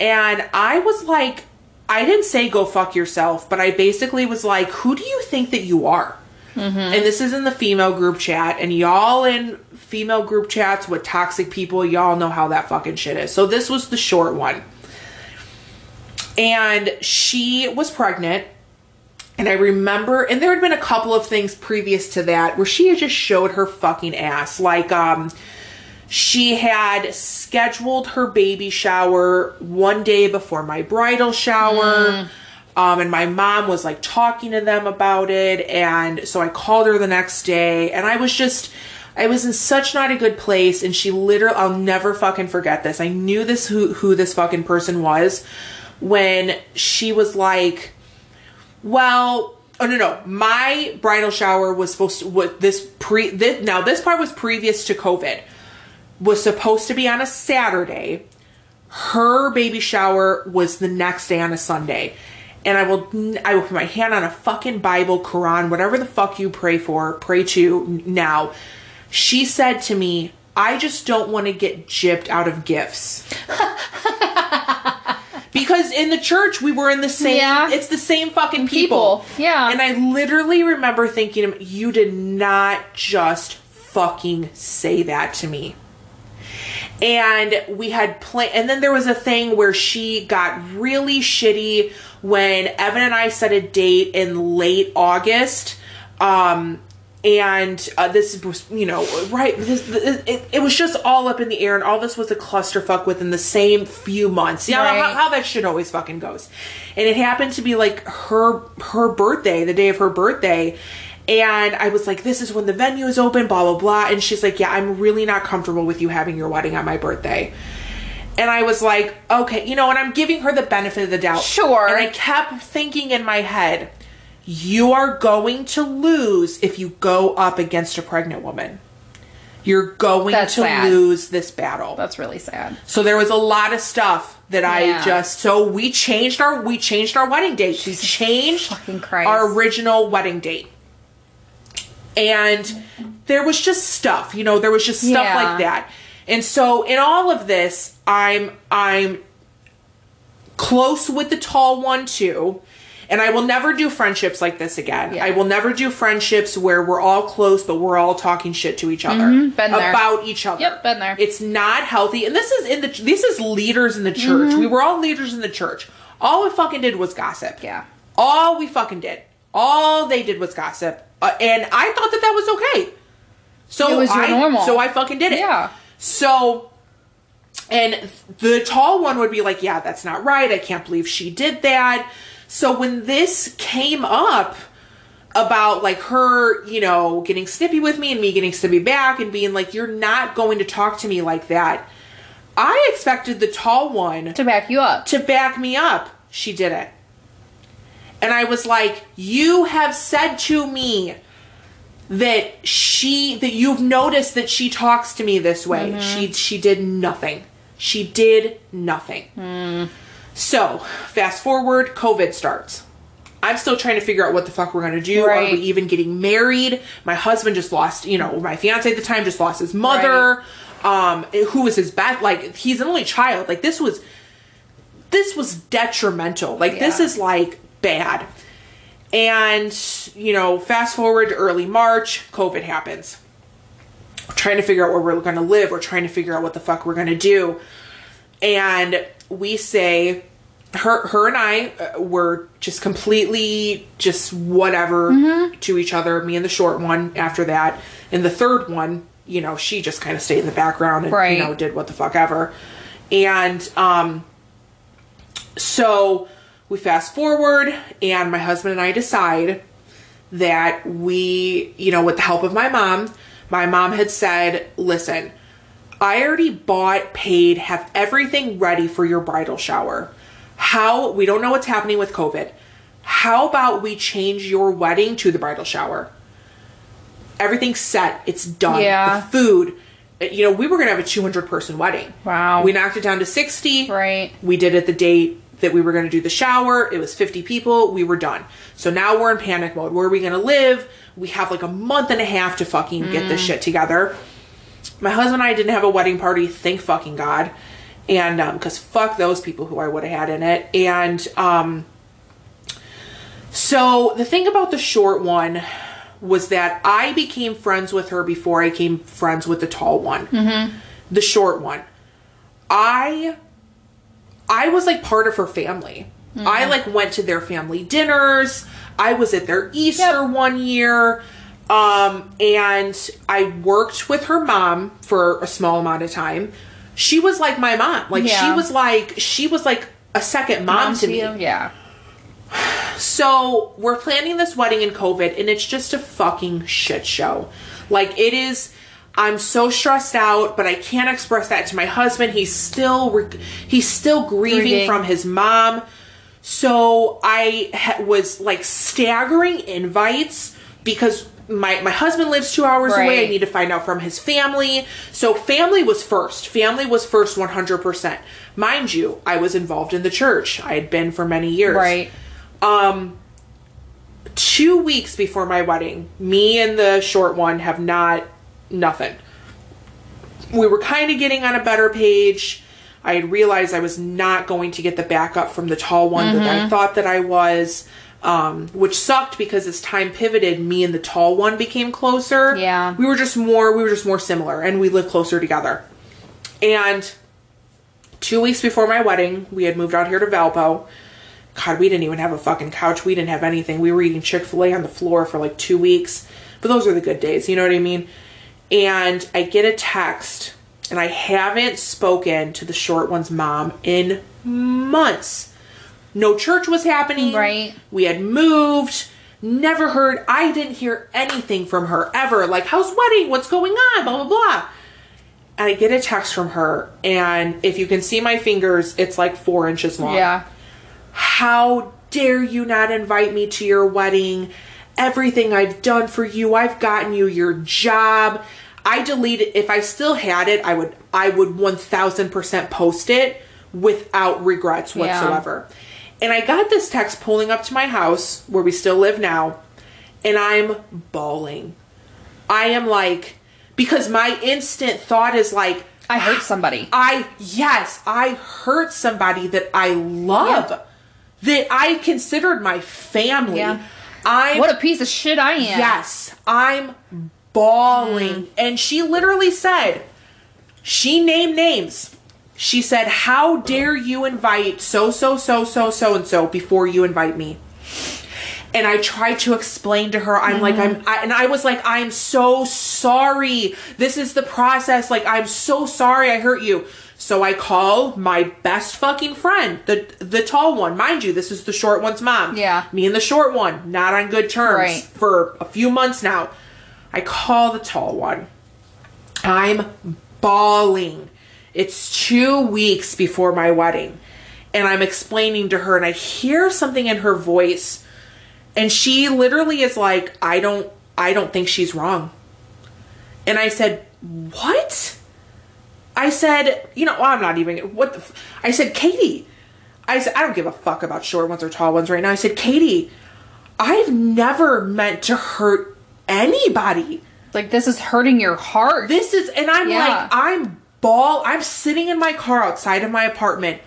And i was like i didn't say go fuck yourself but i basically was like who do you think that you are and this is in the female group chat and y'all in female group chats with toxic people y'all know how that fucking shit is so this was the short one and she was pregnant and I remember, and there had been a couple of things previous to that where she had just showed her fucking ass. Like, um, she had scheduled her baby shower one day before my bridal shower. Um, and my mom was like talking to them about it. And so I called her the next day and I was just, I was in such not a good place. And she literally, I'll never fucking forget this. I knew this, who, who this fucking person was when she was like, well, oh no no, my bridal shower was supposed to what this pre this now this part was previous to COVID. Was supposed to be on a Saturday. Her baby shower was the next day on a Sunday. And I will I will put my hand on a fucking Bible, Quran, whatever the fuck you pray for, pray to now. She said to me, I just don't want to get gypped out of gifts. because in the church we were in the same Yeah. it's the same fucking people. People, yeah. And I literally remember thinking you did not just fucking say that to me and we had plan and then there was a thing where she got really shitty when Evan and I set a date in late August um and uh, this was you know right this, it, it was just all up in the air and all this was a clusterfuck within the same few months you know Right. how, how that shit always fucking goes and it happened to be like her her birthday the day of her birthday and I was like, this is when the venue is open, blah, blah, blah. And she's like, yeah, I'm really not comfortable with you having your wedding on my birthday. And I was like, okay, you know, and I'm giving her the benefit of the doubt. Sure. And I kept thinking in my head, you are going to lose if you go up against a pregnant woman. You're going That's to sad. lose this battle. That's really sad. So there was a lot of stuff that I just so we changed our we changed our wedding date. We changed our original wedding date. And there was just stuff, you know, there was just stuff Yeah. like that. And so in all of this, I'm I'm close with the tall one too. And I will never do friendships like this again. Yeah. I will never do friendships where we're all close, but we're all talking shit to each other Mm-hmm. been there. about each other. Yep, been there. It's not healthy, and this is in the this is leaders in the church. Mm-hmm. We were all leaders in the church. All we fucking did was gossip. Yeah. All we fucking did. All they did was gossip, uh, and I thought that that was okay. So It was your I normal. so I fucking did it. Yeah. So and the tall one would be like, "Yeah, that's not right. I can't believe she did that." So when this came up about like her, you know, getting snippy with me and me getting snippy back and being like, "You're not going to talk to me like that." I expected the tall one To back you up. to back me up. She didn't. And I was like, "You have said to me that she that you've noticed that she talks to me this way. Mm-hmm. She she did nothing. She did nothing." So, fast forward, COVID starts. I'm still trying to figure out what the fuck we're gonna do. Are we even getting married? My husband just lost, you know, my fiance at the time just lost his mother. Um, who was his best? Like, he's an only child. Like, this was, this was detrimental. Like, this is like bad. And you know, fast forward to early March, COVID happens. Trying to figure out where we're gonna live. We're trying to figure out what the fuck we're gonna do and we say her her and I uh, were just completely just whatever Mm-hmm. to each other me and the short one after that and the third one you know she just kind of stayed in the background and Right. you know did what the fuck ever and um so we fast forward and my husband and I decide that we, you know, with the help of my mom, my mom had said, listen, I already bought, paid, have everything ready for your bridal shower. How, we don't know what's happening with COVID. How about we change your wedding to the bridal shower? Everything's set, it's done. Yeah. The food, eh, you know, we were going to have a 200 person wedding. Wow. We knocked it down to 60. Right. We did it the date that we were going to do the shower. It was 50 people. We were done. So now we're in panic mode. Where are we going to live? We have like a month and a half to fucking get this shit together. My husband and I didn't have a wedding party. Thank fucking God. And, um, cause fuck those people who I would have had in it. And, um, so the thing about the short one was that I became friends with her before I became friends with the tall one. Mm-hmm. The short one. I I was like part of her family. I like went to their family dinners. I was at their Easter Yep. one year. Um, and I worked with her mom for a small amount of time. She was like my mom. Like she was like she was like a second mom, to me. you? Yeah. So we're planning this wedding in COVID, and it's just a fucking shit show. Like it is. I'm so stressed out, but I can't express that to my husband. He's still re- he's still grieving, Grieving. from his mom. So I ha- was like staggering invites because my my husband lives two hours away. I need to find out from his family. So family was first. Family was first, one hundred percent. Mind you, I was involved in the church. I had been for many years Right. Um, two weeks before my wedding, me and the short one have not nothing. We were kind of getting on a better page. I had realized I was not going to get the backup from the tall one that I thought that I was, um, which sucked because as time pivoted, me and the tall one became closer. Yeah. we were just more we were just more similar, and we lived closer together. And two weeks before my wedding, we had moved out here to Valpo. God, we didn't even have a fucking couch. We didn't have anything. We were eating Chick fil A on the floor for like two weeks. But those are the good days, you know what I mean? And I get a text, and I haven't spoken to the short one's mom in months. No church was happening. Right. We had moved. Never heard. I didn't hear anything from her ever. Like, how's wedding? What's going on? Blah, blah, blah. And I get a text from her, and if you can see my fingers, it's like four inches long. Yeah. How dare you not invite me to your wedding? Everything I've done for you, I've gotten you your job. I deleted if I still had it, I would I would 1000% post it without regrets Yeah. whatsoever. And I got this text pulling up to my house where we still live now, and I'm bawling. I am like because my instant thought is like I hurt ah, somebody. I yes, I hurt somebody that I love, Yeah. that I considered my family. Yeah. I'm What a piece of shit I am. yes, I'm bawling, mm. and she literally said, she named names. She said, "How dare you invite so so so so so and so before you invite me?" and I tried to explain to her, I'm like, mm-hmm. I'm, I, and I was like, I'm so sorry. This is the process. Like, I'm so sorry I hurt you. So I call my best fucking friend, the the tall one. Mind you, this is the short one's mom. Yeah. Me and the short one, not on good terms Right. for a few months now. I call the tall one. I'm bawling. It's two weeks before my wedding. And I'm explaining to her, and I hear something in her voice and she literally is like i don't i don't think she's wrong and i said what i said you know i'm not even what the i said katie i said i don't give a fuck about short ones or tall ones right now i said katie i've never meant to hurt anybody. Like this is hurting your heart. this is and i'm Yeah. like i'm ball i'm sitting in my car outside of my apartment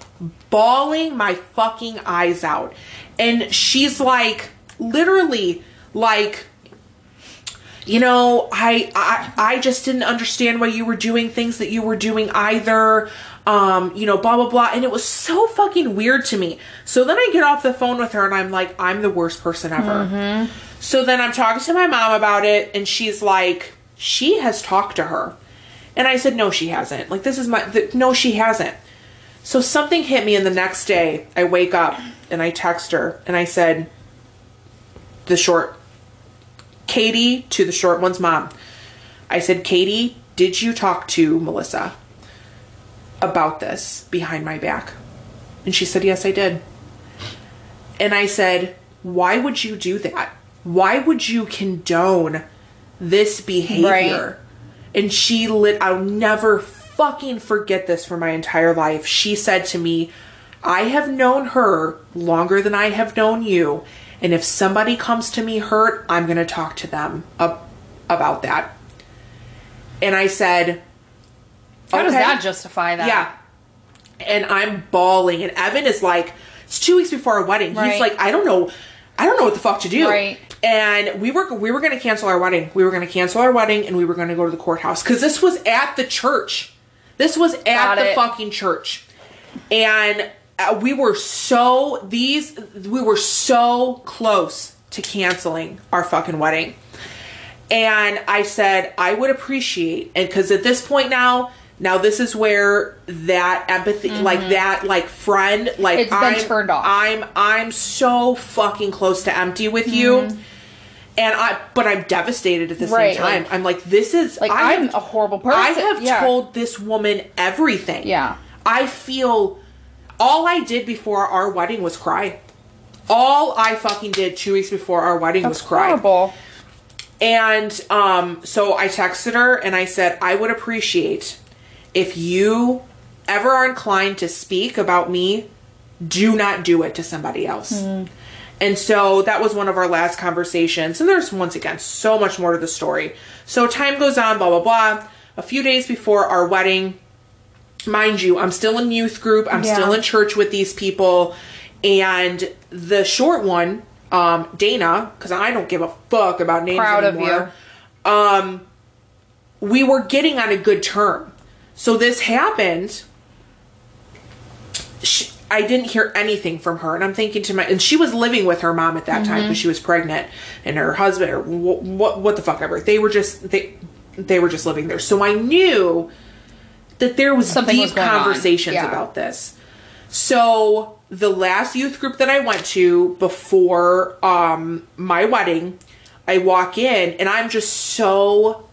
bawling my fucking eyes out. And she's like literally like you know I, I i just didn't understand why you were doing things that you were doing either. Um you know blah blah blah. And it was so fucking weird to me. So then i get off the phone with her and i'm like i'm the worst person ever so then i'm talking to my mom about it and she's like she has talked to her and i said no she hasn't like this is my th- no she hasn't so something hit me and the next day i wake up and i text her and i said the short Katie to the short one's mom. I said, Katie, did you talk to Melissa about this behind my back? And she said, Yes, I did. And I said, Why would you do that? Why would you condone this behavior? And she lit, I'll never fucking forget this for my entire life. She said to me, I have known her longer than I have known you. And if somebody comes to me hurt, I'm going to talk to them ab- about that. And I said, How does that justify that? Yeah. And I'm bawling. And Evan is like, it's two weeks before our wedding. He's like, I don't know. I don't know what the fuck to do. Right. And we were we were going to cancel our wedding. We were going to cancel our wedding and we were going to go to the courthouse cuz this was at the church. This was at Got the it. fucking church. And uh, we were so these we were so close to canceling our fucking wedding. And I said, I would appreciate, and because at this point now, now this is where that empathy, like that, like friend, like Mm-hmm. It's been I'm, turned off. I'm, I'm so fucking close to empty with you, and I, but I'm devastated at the Mm-hmm. Right, same time. like- I'm like, this is Like I I'm a horrible person. I have yeah. told this woman everything. Yeah. I feel all I did before our wedding was cry. All I fucking did two weeks before our wedding was cry. horrible. And um, so I texted her and I said, I would appreciate if you ever are inclined to speak about me, do not do it to somebody else. And so that was one of our last conversations. And there's once again so much more to the story. So time goes on, blah, blah, blah. A few days before our wedding, mind you, I'm still in youth group, I'm Yeah. still in church with these people. And the short one, um, Dana, because I don't give a fuck about names Proud of anymore. Um, we were getting on a good term. So this happened. She, I didn't hear anything from her, and I'm thinking to my, and she was living with her mom at that time because she was pregnant, and her husband, or what, what, what the fuck ever. They were just they, they were just living there. So I knew that there was Something deep was conversations Yeah. about this. So the last youth group that I went to before um my wedding, I walk in and I'm just so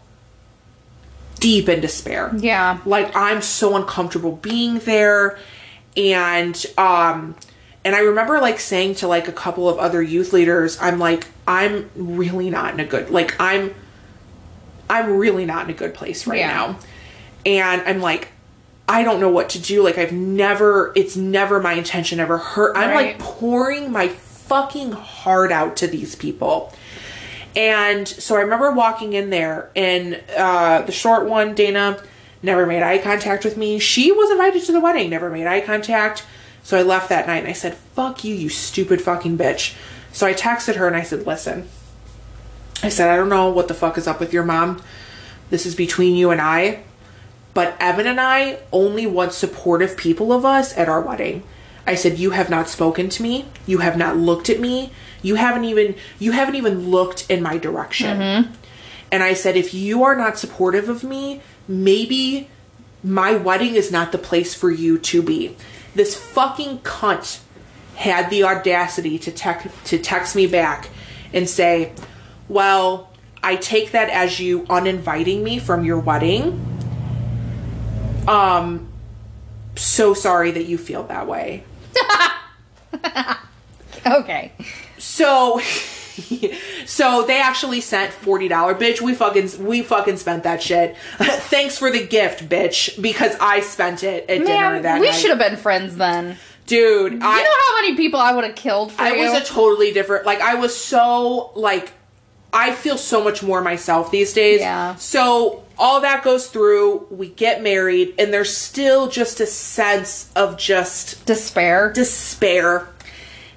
deep in despair. Yeah. Like I'm so uncomfortable being there and um and I remember like saying to like a couple of other youth leaders, I'm like I'm really not in a good like I'm I'm really not in a good place right Yeah. now. And I'm like I don't know what to do. Like I've never it's never my intention ever hurt. I'm Right. like pouring my fucking heart out to these people. And so I remember walking in there, and uh, the short one, Dana, never made eye contact with me. She was invited to the wedding, never made eye contact. So I left that night and I said, Fuck you, you stupid fucking bitch. So I texted her and I said, Listen, I said, I don't know what the fuck is up with your mom. This is between you and I. But Evan and I only want supportive people of us at our wedding. I said, You have not spoken to me. You have not looked at me. You haven't even you haven't even looked in my direction. And I said, if you are not supportive of me, maybe my wedding is not the place for you to be. This fucking cunt had the audacity to text to text me back and say, "Well, I take that as you uninviting me from your wedding. Um so sorry that you feel that way." Okay. So so they actually sent $40 bitch. We fucking we fucking spent that shit. Thanks for the gift, bitch, because I spent it at dinner Man, that we should have been friends then. Dude, you I know how many people I would have killed for I you? was a totally different like I was so like I feel so much more myself these days. Yeah. So all that goes through, we get married, and there's still just a sense of just Despair. despair.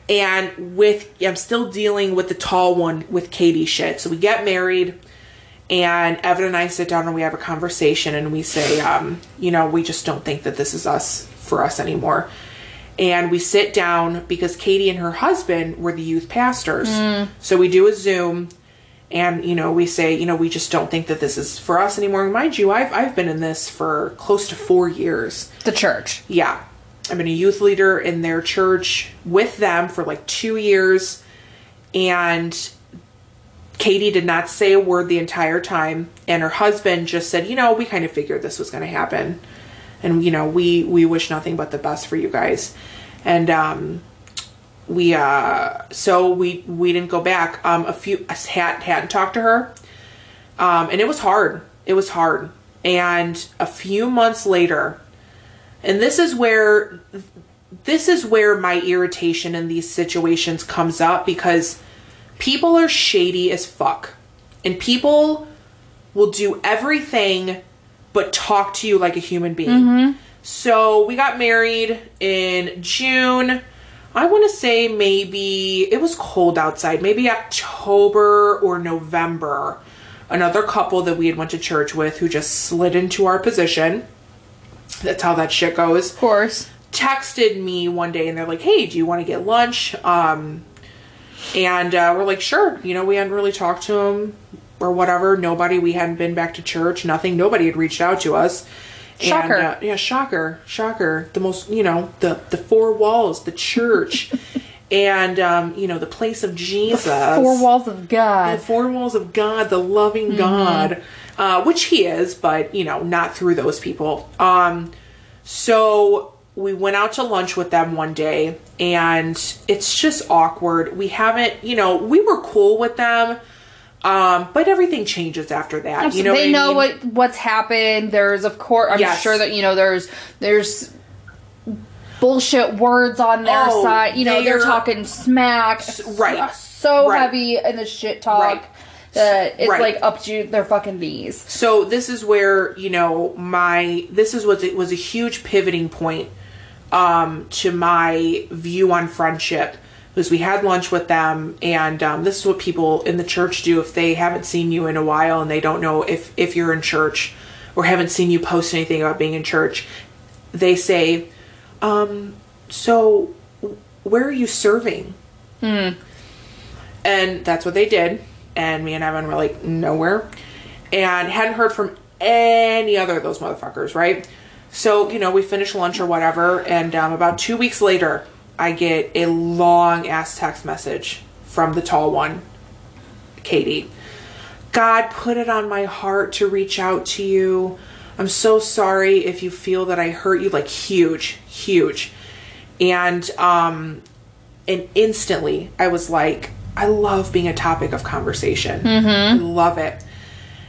And with I'm still dealing with the tall one with Katie shit. So we get married and Evan and I sit down and we have a conversation and we say, um, you know, we just don't think that this is us for us anymore. And we sit down because Katie and her husband were the youth pastors. So we do a Zoom and you know, we say, you know, we just don't think that this is for us anymore. Mind you, I've I've been in this for close to four years the church. yeah i've been a youth leader in their church with them for like two years and katie did not say a word the entire time and her husband just said you know we kind of figured this was going to happen and you know we we wish nothing but the best for you guys. And um we uh so we we didn't go back. Um a few us had hadn't talked to her um and it was hard. It was hard. And a few months later and this is where this is where my irritation in these situations comes up because people are shady as fuck. And people will do everything but talk to you like a human being. Mm-hmm. So we got married in June. I want to say maybe it was cold outside, maybe October or November. Another couple that we had went to church with who just slid into our position. That's how that shit goes Of course. texted me one day and they're like, "Hey, do you want to get lunch?" Um, and uh, we're like, "Sure." You know, we hadn't really talked to him or whatever. Nobody. We hadn't been back to church. Nothing. Nobody had reached out to us. Shocker. And, uh, yeah, shocker, shocker. The most, you know, the the four walls, the church, and um, you know, the place of Jesus. Four walls of God, The four walls of God, the loving God, uh, which He is, but you know, not through those people. Um, so we went out to lunch with them one day, and it's just awkward. We haven't, you know, we were cool with them, um, but everything changes after that. You know, they what know mean? what what's happened. There's of course I'm Yes. sure that you know there's there's bullshit words on their Oh, side. You know, they're, they're- talking smack. right, So right. heavy in the shit talk Right. That it's Right. like up to their fucking knees. So this is where you know my this is what it was a huge pivoting point um, to my view on friendship was we had lunch with them and um, this is what people in the church do if they haven't seen you in a while and they don't know if if you're in church or haven't seen you post anything about being in church they say um, so where are you serving hmm. and that's what they did. And me and Evan were like, nowhere. And hadn't heard from any other of those motherfuckers, right? So, you know, we finished lunch or whatever. And um, about two weeks later, I get a long ass text message from the tall one, Katie. God put it on my heart to reach out to you. I'm so sorry if you feel that I hurt you. Like, huge, huge. And, um, and instantly I was like, I love being a topic of conversation. Mm-hmm. I love it.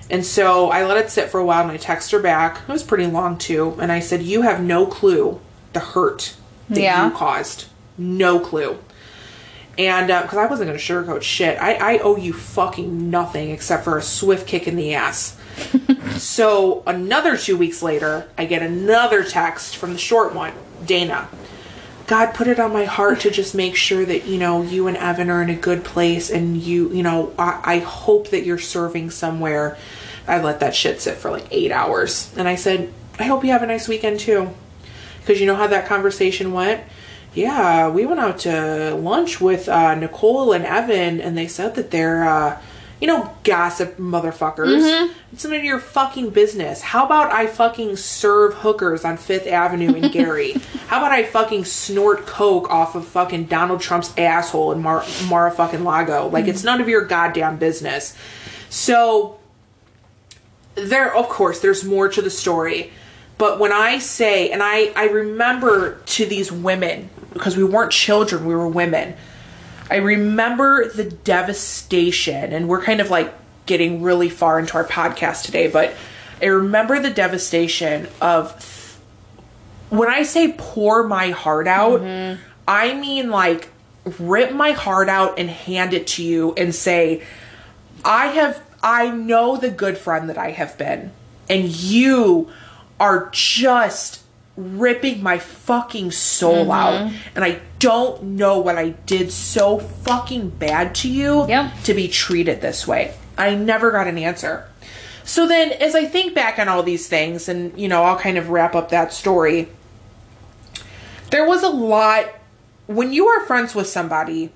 And so I let it sit for a while and I text her back. It was pretty long too. And I said, You have no clue the hurt that Yeah. you caused. No clue. And uh, because I wasn't going to sugarcoat shit, I, I owe you fucking nothing except for a swift kick in the ass. so another two weeks later, I get another text from the short one, Dana. God put it on my heart to just make sure that you know you and Evan are in a good place, and you you know I, I hope that you're serving somewhere. I let that shit sit for like eight hours, and I said I hope you have a nice weekend too, because you know how that conversation went. Yeah, we went out to lunch with uh, Nicole and Evan, and they said that they're, uh, you know, gossip motherfuckers. Mm-hmm. It's none of your fucking business. How about I fucking serve hookers on Fifth Avenue in Gary? How about I fucking snort coke off of fucking Donald Trump's asshole in Mar- Mara fucking Lago? Like, it's mm-hmm. none of your goddamn business. So, there of course there's more to the story but when i say and i i remember to these women because we weren't children we were women i remember the devastation and we're kind of like getting really far into our podcast today but i remember the devastation of when i say pour my heart out mm-hmm. i mean like rip my heart out and hand it to you and say I have I know the good friend that I have been and you are just ripping my fucking soul mm-hmm. out and I don't know what I did so fucking bad to you Yep. to be treated this way. I never got an answer. So then as I think back on all these things and you know I'll kind of wrap up that story there was a lot when you are friends with somebody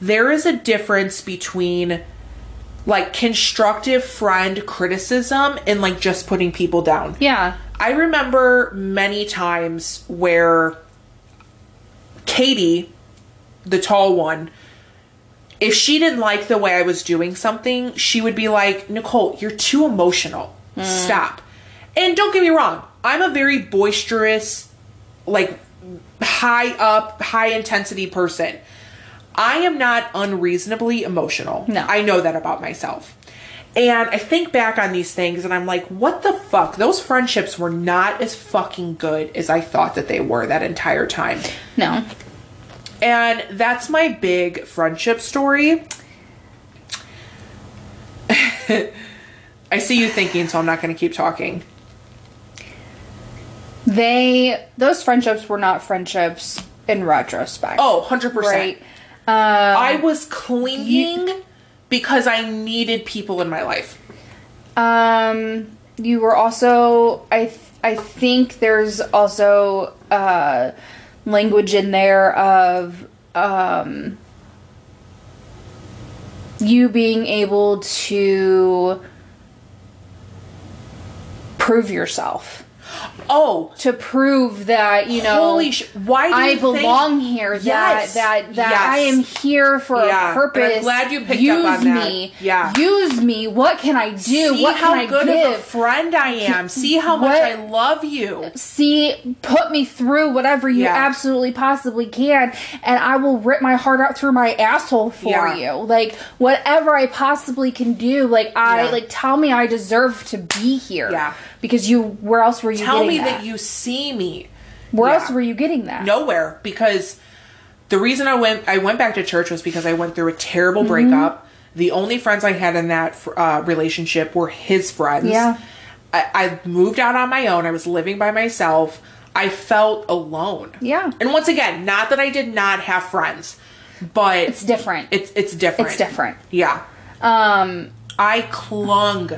there is a difference between like constructive friend criticism and like just putting people down. Yeah. I remember many times where Katie, the tall one, if she didn't like the way I was doing something, she would be like, Nicole, you're too emotional. Mm. Stop. And don't get me wrong, I'm a very boisterous, like high up, high intensity person. I am not unreasonably emotional. No. I know that about myself. And I think back on these things and I'm like, what the fuck? Those friendships were not as fucking good as I thought that they were that entire time. No. And that's my big friendship story. I see you thinking, so I'm not going to keep talking. They those friendships were not friendships in retrospect. Oh, 100%. right. Um, I was clinging because I needed people in my life. Um, you were also I th- I think there's also uh language in there of um you being able to prove yourself Oh, to prove that you know holy sh! Why do I you think- belong here. Yes, That that that yes. I am here for Yeah, a purpose. and I'm glad you picked use up on that. me. Yeah. Use me. What can I do? See what how can I good give? of a friend I am. See how much I love you. see put me through whatever you Yeah. absolutely possibly can and i will rip my heart out through my asshole for Yeah. you like whatever i possibly can do like i like tell me i deserve to be here Yeah. because you where else were you Tell getting that you see me. Where Yeah. else were you getting that? nowhere because the reason I went I went back to church was because I went through a terrible Mm-hmm. breakup. The only friends I had in that uh, relationship were his friends. Yeah. I, I moved out on my own. I was living by myself. I felt alone. Yeah. And once again, not that I did not have friends, but It's different. it's it's different. It's different. Yeah. Um, I clung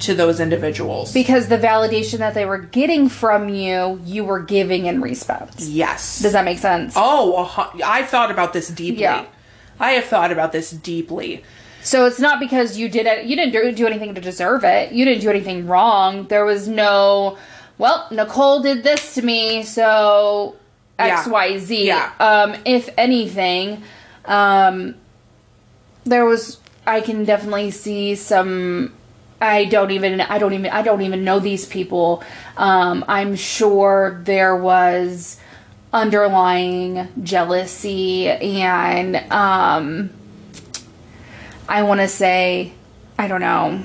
to those individuals. because the validation that they were getting from you, you were giving in response. yes. Does that make sense? Oh, I've thought about this deeply. Yeah. I have thought about this deeply. So it's not because you did it. You didn't do, anything to deserve it. You didn't do anything wrong. There was no. Well, Nicole did this to me, so Yeah. X Y Z. Yeah. Um, if anything, um, there was. I can definitely see some. I don't even. I don't even. I don't even know these people. Um, I'm sure there was underlying jealousy and um I want to say, I don't know.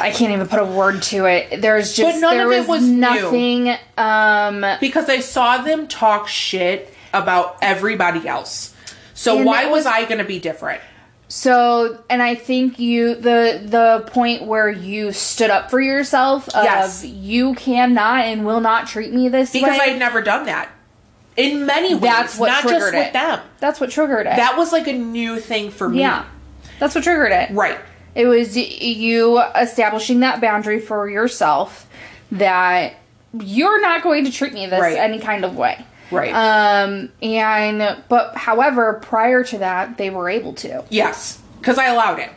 I can't even put a word to it. There's just But none there of it was, was new. nothing. Um, because I saw them talk shit about everybody else. So why was, was- I going to be different? So, and I think you the the point where you stood up for yourself of Yes. you cannot and will not treat me this Because way. I had never done that. In many ways, That's what not just triggered with it. them. That's what triggered it. That was like a new thing for me. yeah, that's what triggered it. Right. It was you establishing that boundary for yourself that you're not going to treat me this Right. any kind of way. Right. Um and but however, prior to that, they were able to. Yes, because I allowed it.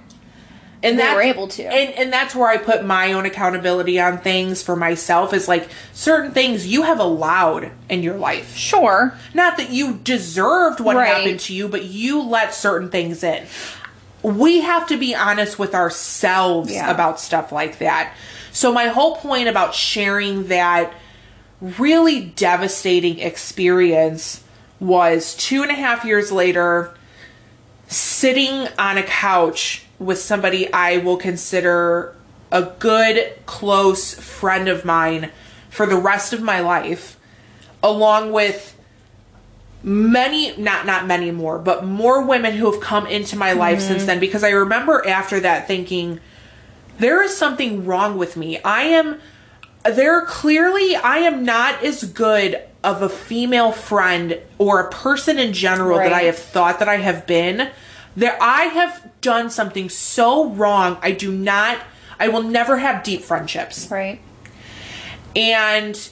And They were able to. And and that's where I put my own accountability on things for myself is like certain things you have allowed in your life. Sure. Not that you deserved what Right. happened to you, but you let certain things in. We have to be honest with ourselves Yeah. about stuff like that. So my whole point about sharing that really devastating experience was two and a half years later sitting on a couch with somebody I will consider a good, close friend of mine for the rest of my life, along with many not not many more but more women who have come into my life since mm-hmm. then. Because i remember after that thinking there is something wrong with me. I am there clearly i am not as good of a female friend or a person in general that i have thought that i have been there i have done something so wrong. I do not i will never have deep friendships. Right. and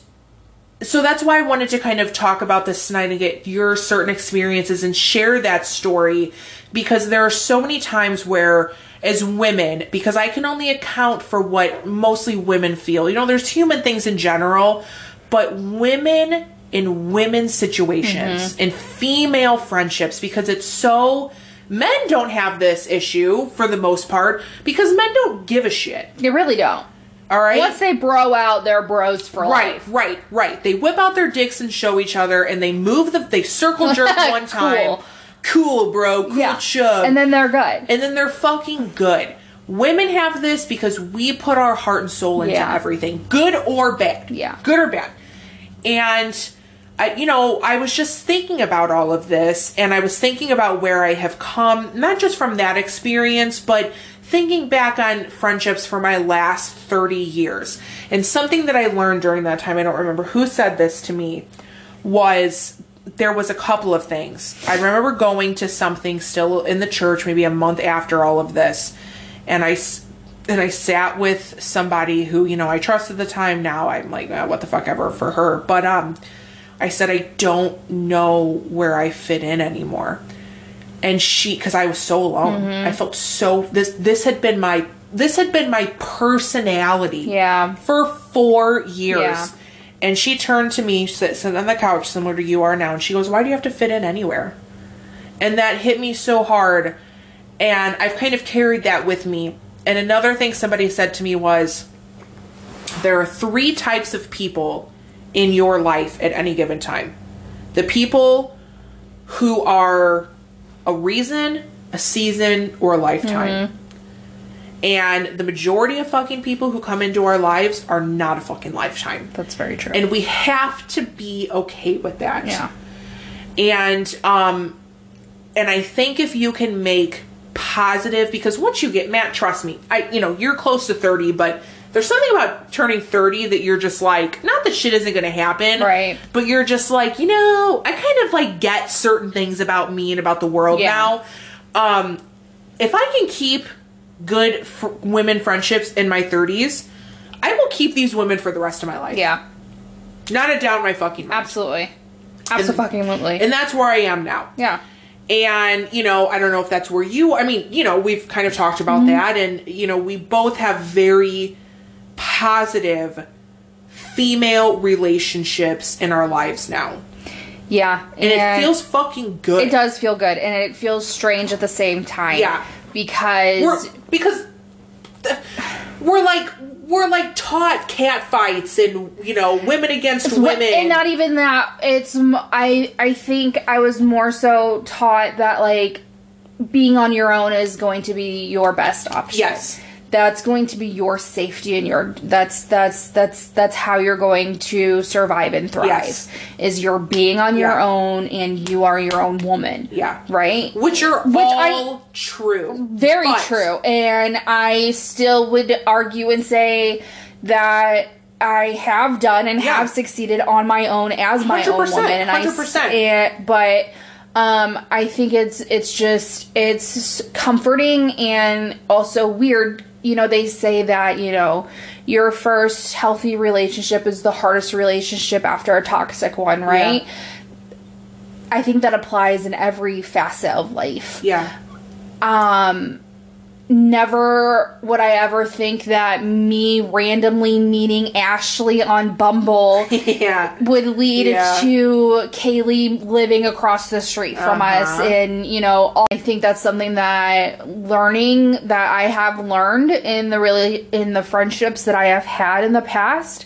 so that's why I wanted to kind of talk about this tonight and get your certain experiences and share that story because there are so many times where as women because I can only account for what mostly women feel. You know, there's human things in general, but women in women's situations mm-hmm. in female friendships because it's so men don't have this issue for the most part because men don't give a shit. They really don't. All right? Once they bro out, they're bros for Right, life. right, right. right. They whip out their dicks and show each other, and they move the. They circle jerk one time. Cool. Bro. Cool Yeah. chub. And then they're good. and then they're fucking good. Women have this because we put our heart and soul into Yeah. everything, good or bad. Yeah. good or bad. And I, you know, I was just thinking about all of this, and I was thinking about where I have come, not just from that experience, but thinking back on friendships for my last 30 years. And something that I learned during that time, I don't remember who said this to me, was there was a couple of things. I remember going to something still in the church, maybe a month after all of this, and I and I sat with somebody who you know I trusted at the time. Now I'm like, "Ah, what the fuck ever for her. But um, I said I don't know where I fit in anymore, and she because I was so alone. I felt so this this had been my this had been my personality Yeah. for four years. Yeah. And she turned to me, sit, sitting on the couch, similar to you are now, and she goes, Why do you have to fit in anywhere? And that hit me so hard. And I've kind of carried that with me. And another thing somebody said to me was, There are three types of people in your life at any given time the people who are a reason, a season, or a lifetime. Mm-hmm. And the majority of fucking people who come into our lives are not a fucking lifetime. That's very true. And we have to be okay with that. yeah. And um and I think if you can make positive because once you get Matt, trust me, I you know, you're close to 30, but there's something about turning 30 that you're just like, not that shit isn't gonna happen. Right. But you're just like, you know, I kind of like get certain things about me and about the world Yeah. now. Um if I can keep good f- women friendships in my 30s, I will keep these women for the rest of my life. Yeah. Not a doubt in my fucking mind. Absolutely. Absolutely. And that's where I am now. yeah. And, you know, I don't know if that's where you, I mean, you know, we've kind of talked about Mm-hmm. that. And, you know, we both have very positive female relationships in our lives now. Yeah. And, it feels fucking good. It does feel good, and it feels strange at the same time. Yeah. Because We're, because we're like, we're like taught cat fights and, you know, women against women. and not even that. It's i i think I was more so taught that like being on your own is going to be your best option. Yes. That's going to be your safety and your that's that's that's that's how you're going to survive and thrive. Yes. Is you're being on your Yeah. own and you are your own woman. Yeah. Right? which are Which I- all true. Very But- true. And I still would argue and say that I have done and Yeah. have succeeded on my own as my own 100%, woman. And I, 100%. and, but um, I think it's it's just it's comforting and also weird. You know, they say that you know your first healthy relationship is the hardest relationship after a toxic one, right? Yeah. I think that applies in every facet of life Yeah. um never would I ever think that me randomly meeting Ashley on Bumble yeah. would lead Yeah. to Kaylee living across the street from us Uh-huh. and you know all- I think that's something that learning that I have learned in the really in the friendships that I have had in the past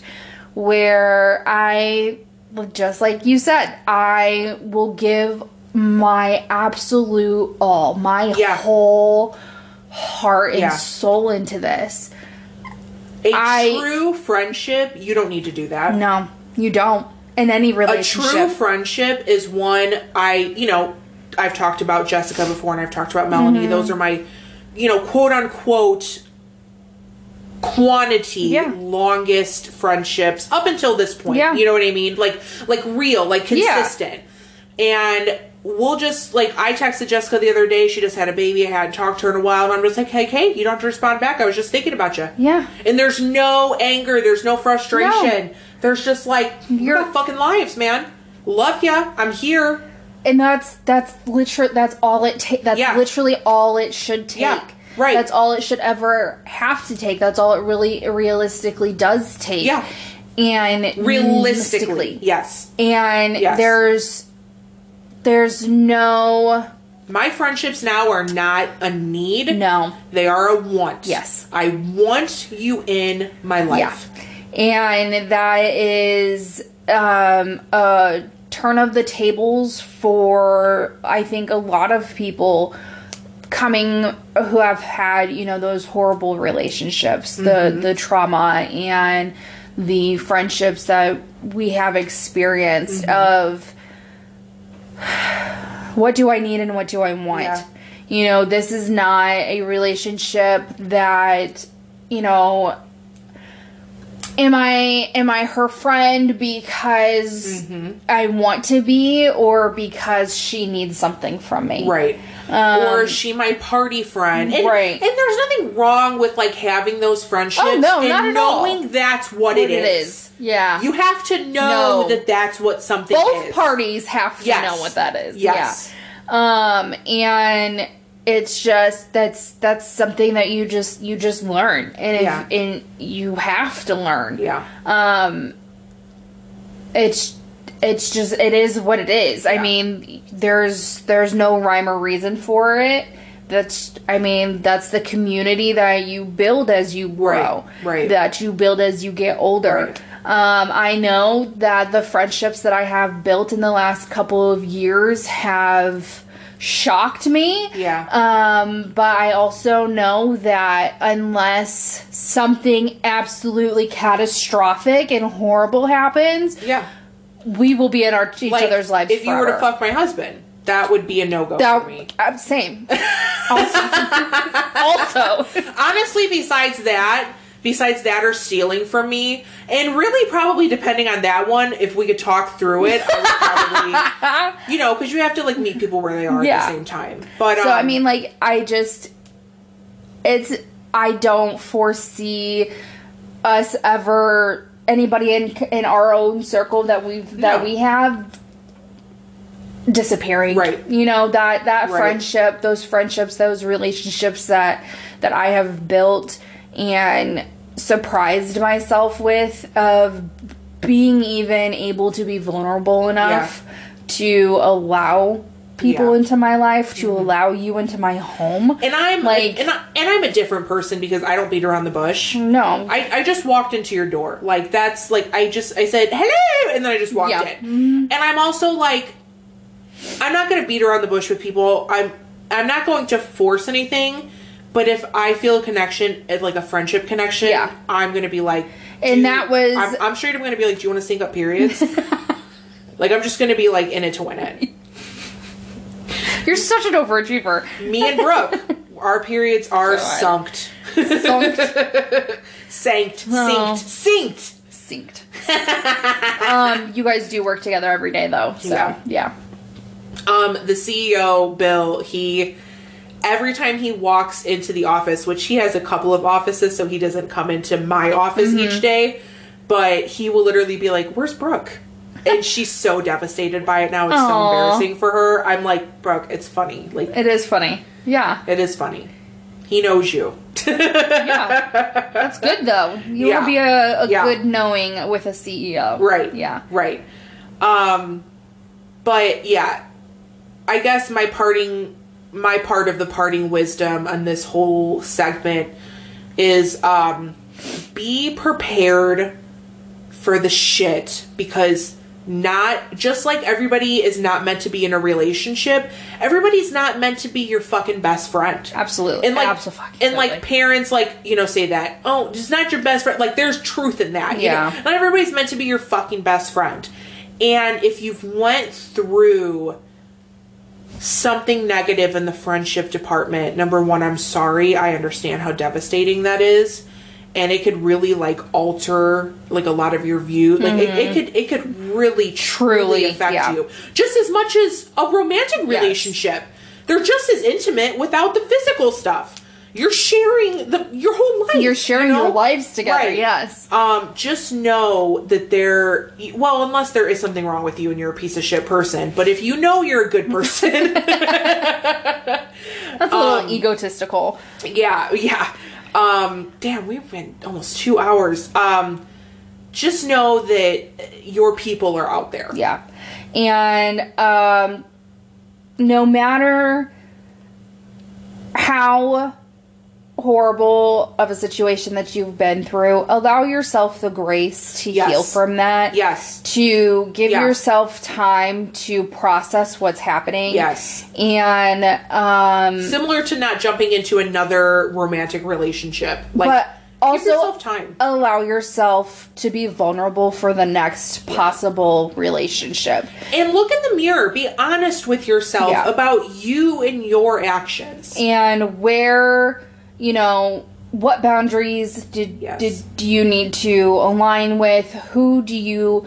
where I just like you said I will give my absolute all my Yeah. whole heart and Yeah. soul into this A I- true friendship, you don't need to do that. no you don't in any relationship. A true friendship is one I, you know, I've talked about Jessica before and I've talked about Melanie. Mm-hmm. Those are my, you know, quote unquote quantity Yeah. longest friendships up until this point. Yeah. You know what I mean? Like like real, like Yeah. consistent. And we'll just like I texted Jessica the other day, she just had a baby, I hadn't talked to her in a while, and I'm just like, Hey Kate, you don't have to respond back. I was just thinking about you. Yeah. And there's no anger, there's no frustration. There's just like You're- you're fucking lives, man. Love ya. I'm here. and that's that's literally that's all it takes that's Yeah. literally all it should take Yeah, right. that's all it should ever have to take that's all it really realistically does take Yeah. and Realistically, yes. and Yes. there's there's no My friendships now are not a need. no They are a want. Yes. I want you in my life. Yeah. And that is um, a turn of the tables for, I think, a lot of people coming who have had, you know, those horrible relationships, the, the trauma and the friendships that we have experienced of what do I need and what do I want? Yeah. You know, this is not a relationship that, you know, am I am I her friend because Mm-hmm. I want to be or because she needs something from me? Right. Or is she my party friend? And, Um, Right. And there's nothing wrong with like having those friendships Oh, no, and not at all. knowing that's what, What it it is. is. Yeah. You have to know No. that that's what something Both is. parties have to Yes. know what that is. Yes. Yeah. Um and it's just that's that's something that you just you just learn and if, Yeah. and you have to learn. Yeah. um it's it's just it is what it is i mean there's there's no rhyme or reason for it that's i mean that's the community that you build as you grow Right, right. that you build as you get older Right. um i know that the friendships that i have built in the last couple of years have shocked me. Yeah. Um, but I also know that unless something absolutely catastrophic and horrible happens, Yeah. We will be in our each Like, other's lives. if you were to fuck my husband, that would be a no go for me. uh, same. also, also. Honestly, besides that, besides that or stealing from me, and really probably depending on that one, if we could talk through it, I would probably, you know, because you have to like meet people where they are Yeah. at the same time. But So I um, mean, like, I just, it's, I don't foresee us ever anybody in in our own circle that we've that No. we have disappearing. Right. You know that that Right. friendship, those friendships, those relationships that that I have built and surprised myself with of being even able to be vulnerable enough to allow people Yeah. Mm-hmm. into my life to allow you into my home and I'm like- and, I, and I'm a different person because I don't beat around the bush. no I, I just walked into your door. Like that's like I just I said hello and then I just walked Yeah. in. And I'm also like I'm not going to beat around the bush with people. I'm I'm not going to force anything. But if I feel a connection, eh, like a friendship connection, Yeah. I'm going to be like. And that was- I'm, I'm straight. I'm going to be like, "Do you want to sync up periods?" like I'm just going to be like in it to win it. you're such an overachiever Me and Brooke, our periods are God. sunked, Sunked. sanked, Oh. synced, synced. synced um you guys do work together every day though so Yeah. yeah um the CEO Bill he every time he walks into the office which he has a couple of offices so he doesn't come into my office Mm-hmm. each day but he will literally be like where's Brooke and she's so devastated by it now. It's so embarrassing for her. I'm like Brooke it's funny. Like it is funny. Yeah. it is funny. He knows you. Yeah. That's good though. You Yeah. will be a, a Yeah. good knowing with a ceo Right. yeah. Right. Um but yeah. I guess my parting my part of the parting wisdom on this whole segment is um be prepared for the shit because not just like everybody is not meant to be in a relationship, everybody's not meant to be your fucking best friend absolutely and like Abso-fucking-totally. and like parents like you know say that oh just not your best friend like there's truth in that you Yeah. know? not everybody's meant to be your fucking best friend and if you've went through something negative in the friendship department number one i'm sorry i understand how devastating that is and it could really like alter like a lot of your view like it, it could it could really truly Mm-hmm. Truly, affect yeah. you just as much as a romantic relationship they're just as intimate without the physical stuff you're sharing the your whole life you're sharing you know? your lives together Right. yes um just know that there well unless there is something wrong with you and you're a piece of shit person but if you know you're a good person that's a Um, little egotistical yeah yeah um damn we've been almost two hours um just know that your people are out there Yeah. And um no matter how horrible of a situation that you've been through, allow yourself the grace to Yes. heal from that. yes To give Yeah. yourself time to process what's happening. yes And um similar to not jumping into another romantic relationship like also yourself time allow yourself to be vulnerable for the next possible relationship. and look in the mirror be honest with yourself Yeah. about you and your actions and where you know what boundaries did Yes. did do you need to align with who do you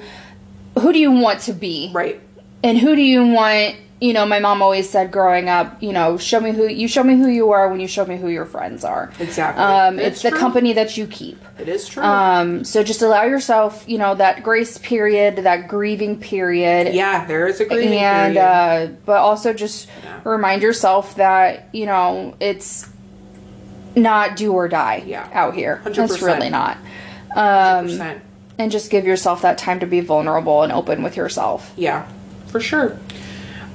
who do you want to be right and who do you want you know my mom always said growing up you know show me who you show me who you are when you show me who your friends are Exactly. um, It's it's the company that you keep it is true um, so just allow yourself you know that grace period that grieving period yeah there is a grieving and period. uh, but also just Yeah. remind yourself that you know it's not do or die Yeah. out here. It's 100%. really not. Um, Percent. and just give yourself that time to be vulnerable and open with yourself. yeah for sure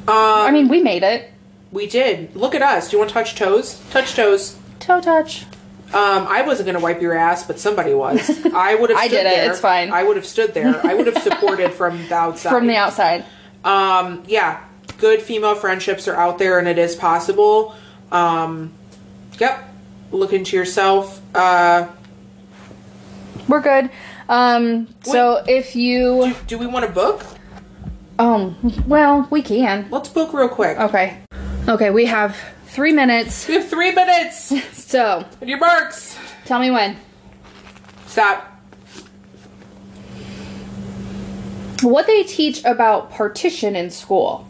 I mean, we made it. we did look at us do you want to touch toes touch toes Toe touch. Um, I wasn't gonna wipe your ass, but somebody was. I would have. I stood did it, There. it's fine. I would have stood there. I would have supported from the outside. From the outside. Um, yeah. good female friendships are out there and it is possible. Um, yep. Look into yourself. Uh, We're good. Um, so if you, do, do we want to book? um, well, we can. Let's book real quick. Okay. Okay, we have three minutes. We have three minutes. So your marks. tell me when. Stop. What they teach about partition in school?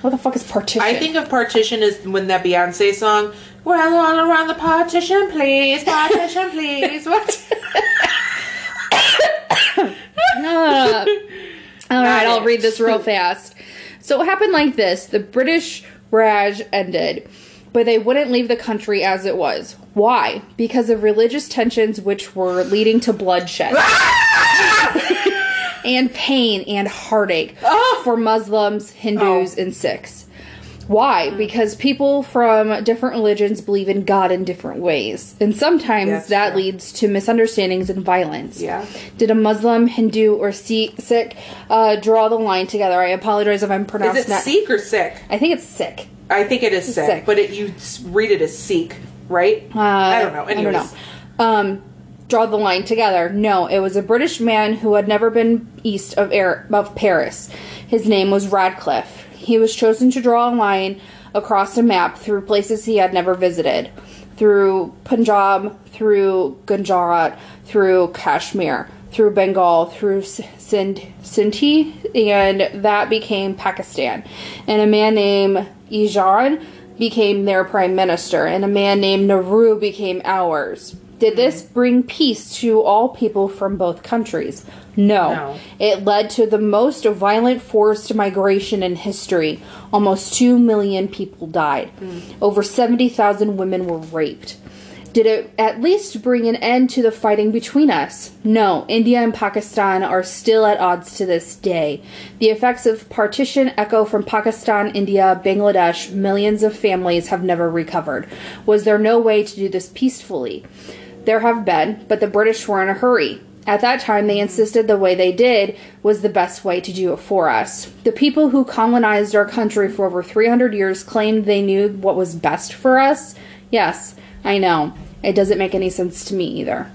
What the fuck is partition? I think of partition as when that Beyonce song. Well, all around the partition, please, partition, please. What? Uh, all right, I'll read this real fast. So it happened like this: the British Raj ended, but they wouldn't leave the country as it was. Why? Because of religious tensions, which were leading to bloodshed. and pain and heartache Oh. for Muslims, Hindus, and Sikhs. Why? Because people from different religions believe in God in different ways. And sometimes That's that true. leads to misunderstandings and violence. Yeah. Did a Muslim, Hindu, or Si- Sikh uh, draw the line together? I apologize if I'm Is pronouncing it that. Sikh or sick? I think it's Sikh. I think it is sick, Sikh. but it, you read it as Sikh, right? Uh, I don't know. I don't know. Um, draw the line together. No, it was a British man who had never been east of, Air, of Paris. His name was Radcliffe. He was chosen to draw a line across a map through places he had never visited, through Punjab, through Gujarat, through Kashmir, through Bengal, through Sindhi, and that became Pakistan. And a man named Ijan became their prime minister, and a man named Nehru became ours. Did this hmm. bring peace to all people from both countries? No. No. It led to the most violent forced migration in history. Almost 2 million people died. Hmm. Over 70,000 women were raped. Did it at least bring an end to the fighting between us? No, India and Pakistan are still at odds to this day. The effects of partition echo from Pakistan, India, Bangladesh. Millions of families have never recovered. Was there no way to do this peacefully? There have been, but the British were in a hurry. At that time, they insisted the way they did was the best way to do it for us. The people who colonized our country for over 300 years claimed they knew what was best for us. Yes, I know. It doesn't make any sense to me either.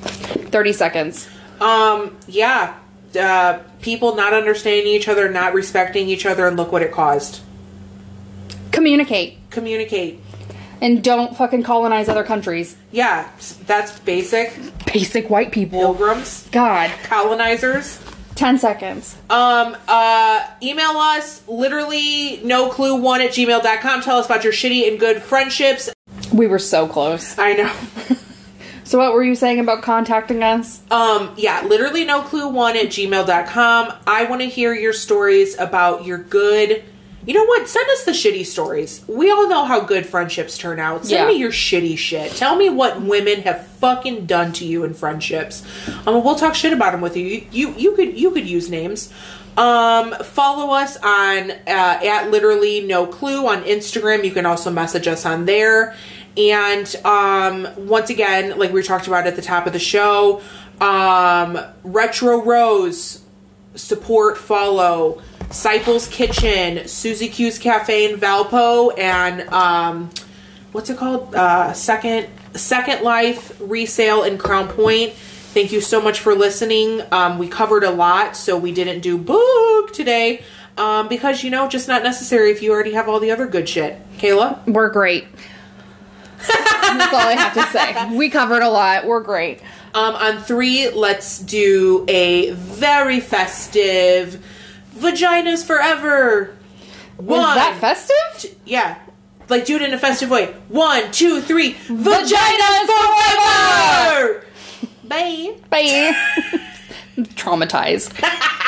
30 seconds. Um, yeah. Uh, people not understanding each other, not respecting each other, and look what it caused. Communicate. Communicate. And don't fucking colonize other countries. Yeah, that's basic. Basic white people. Pilgrims, God. colonizers. 10 seconds. Um, uh, email us literally no clue one at gmail.com. Tell us about your shitty and good friendships. We were so close. I know. So, what were you saying about contacting us? Um, yeah, literally no clue one at gmail.com. I want to hear your stories about your good. You know what? Send us the shitty stories. We all know how good friendships turn out. Send Yeah. me your shitty shit. Tell me what women have fucking done to you in friendships. Um, we'll talk shit about them with you. You you, you could you could use names. Um, follow us on uh, at literally no clue on Instagram. You can also message us on there. And um, once again, like we talked about at the top of the show, um, Retro Rose support follow Siples Kitchen, Susie Q's Cafe in Valpo, and um, what's it called? Uh, Second Second Life resale in Crown Point. Thank you so much for listening. Um, we covered a lot, so we didn't do book today um, because you know just not necessary if you already have all the other good shit. Kayla, We're great. That's all I have to say. We covered a lot. We're great. um, on three, let's do a very festive vaginas forever. Was that festive? Yeah. Like do it in a festive way. One, two, three. Vaginas forever! Bye. Bye. Traumatized.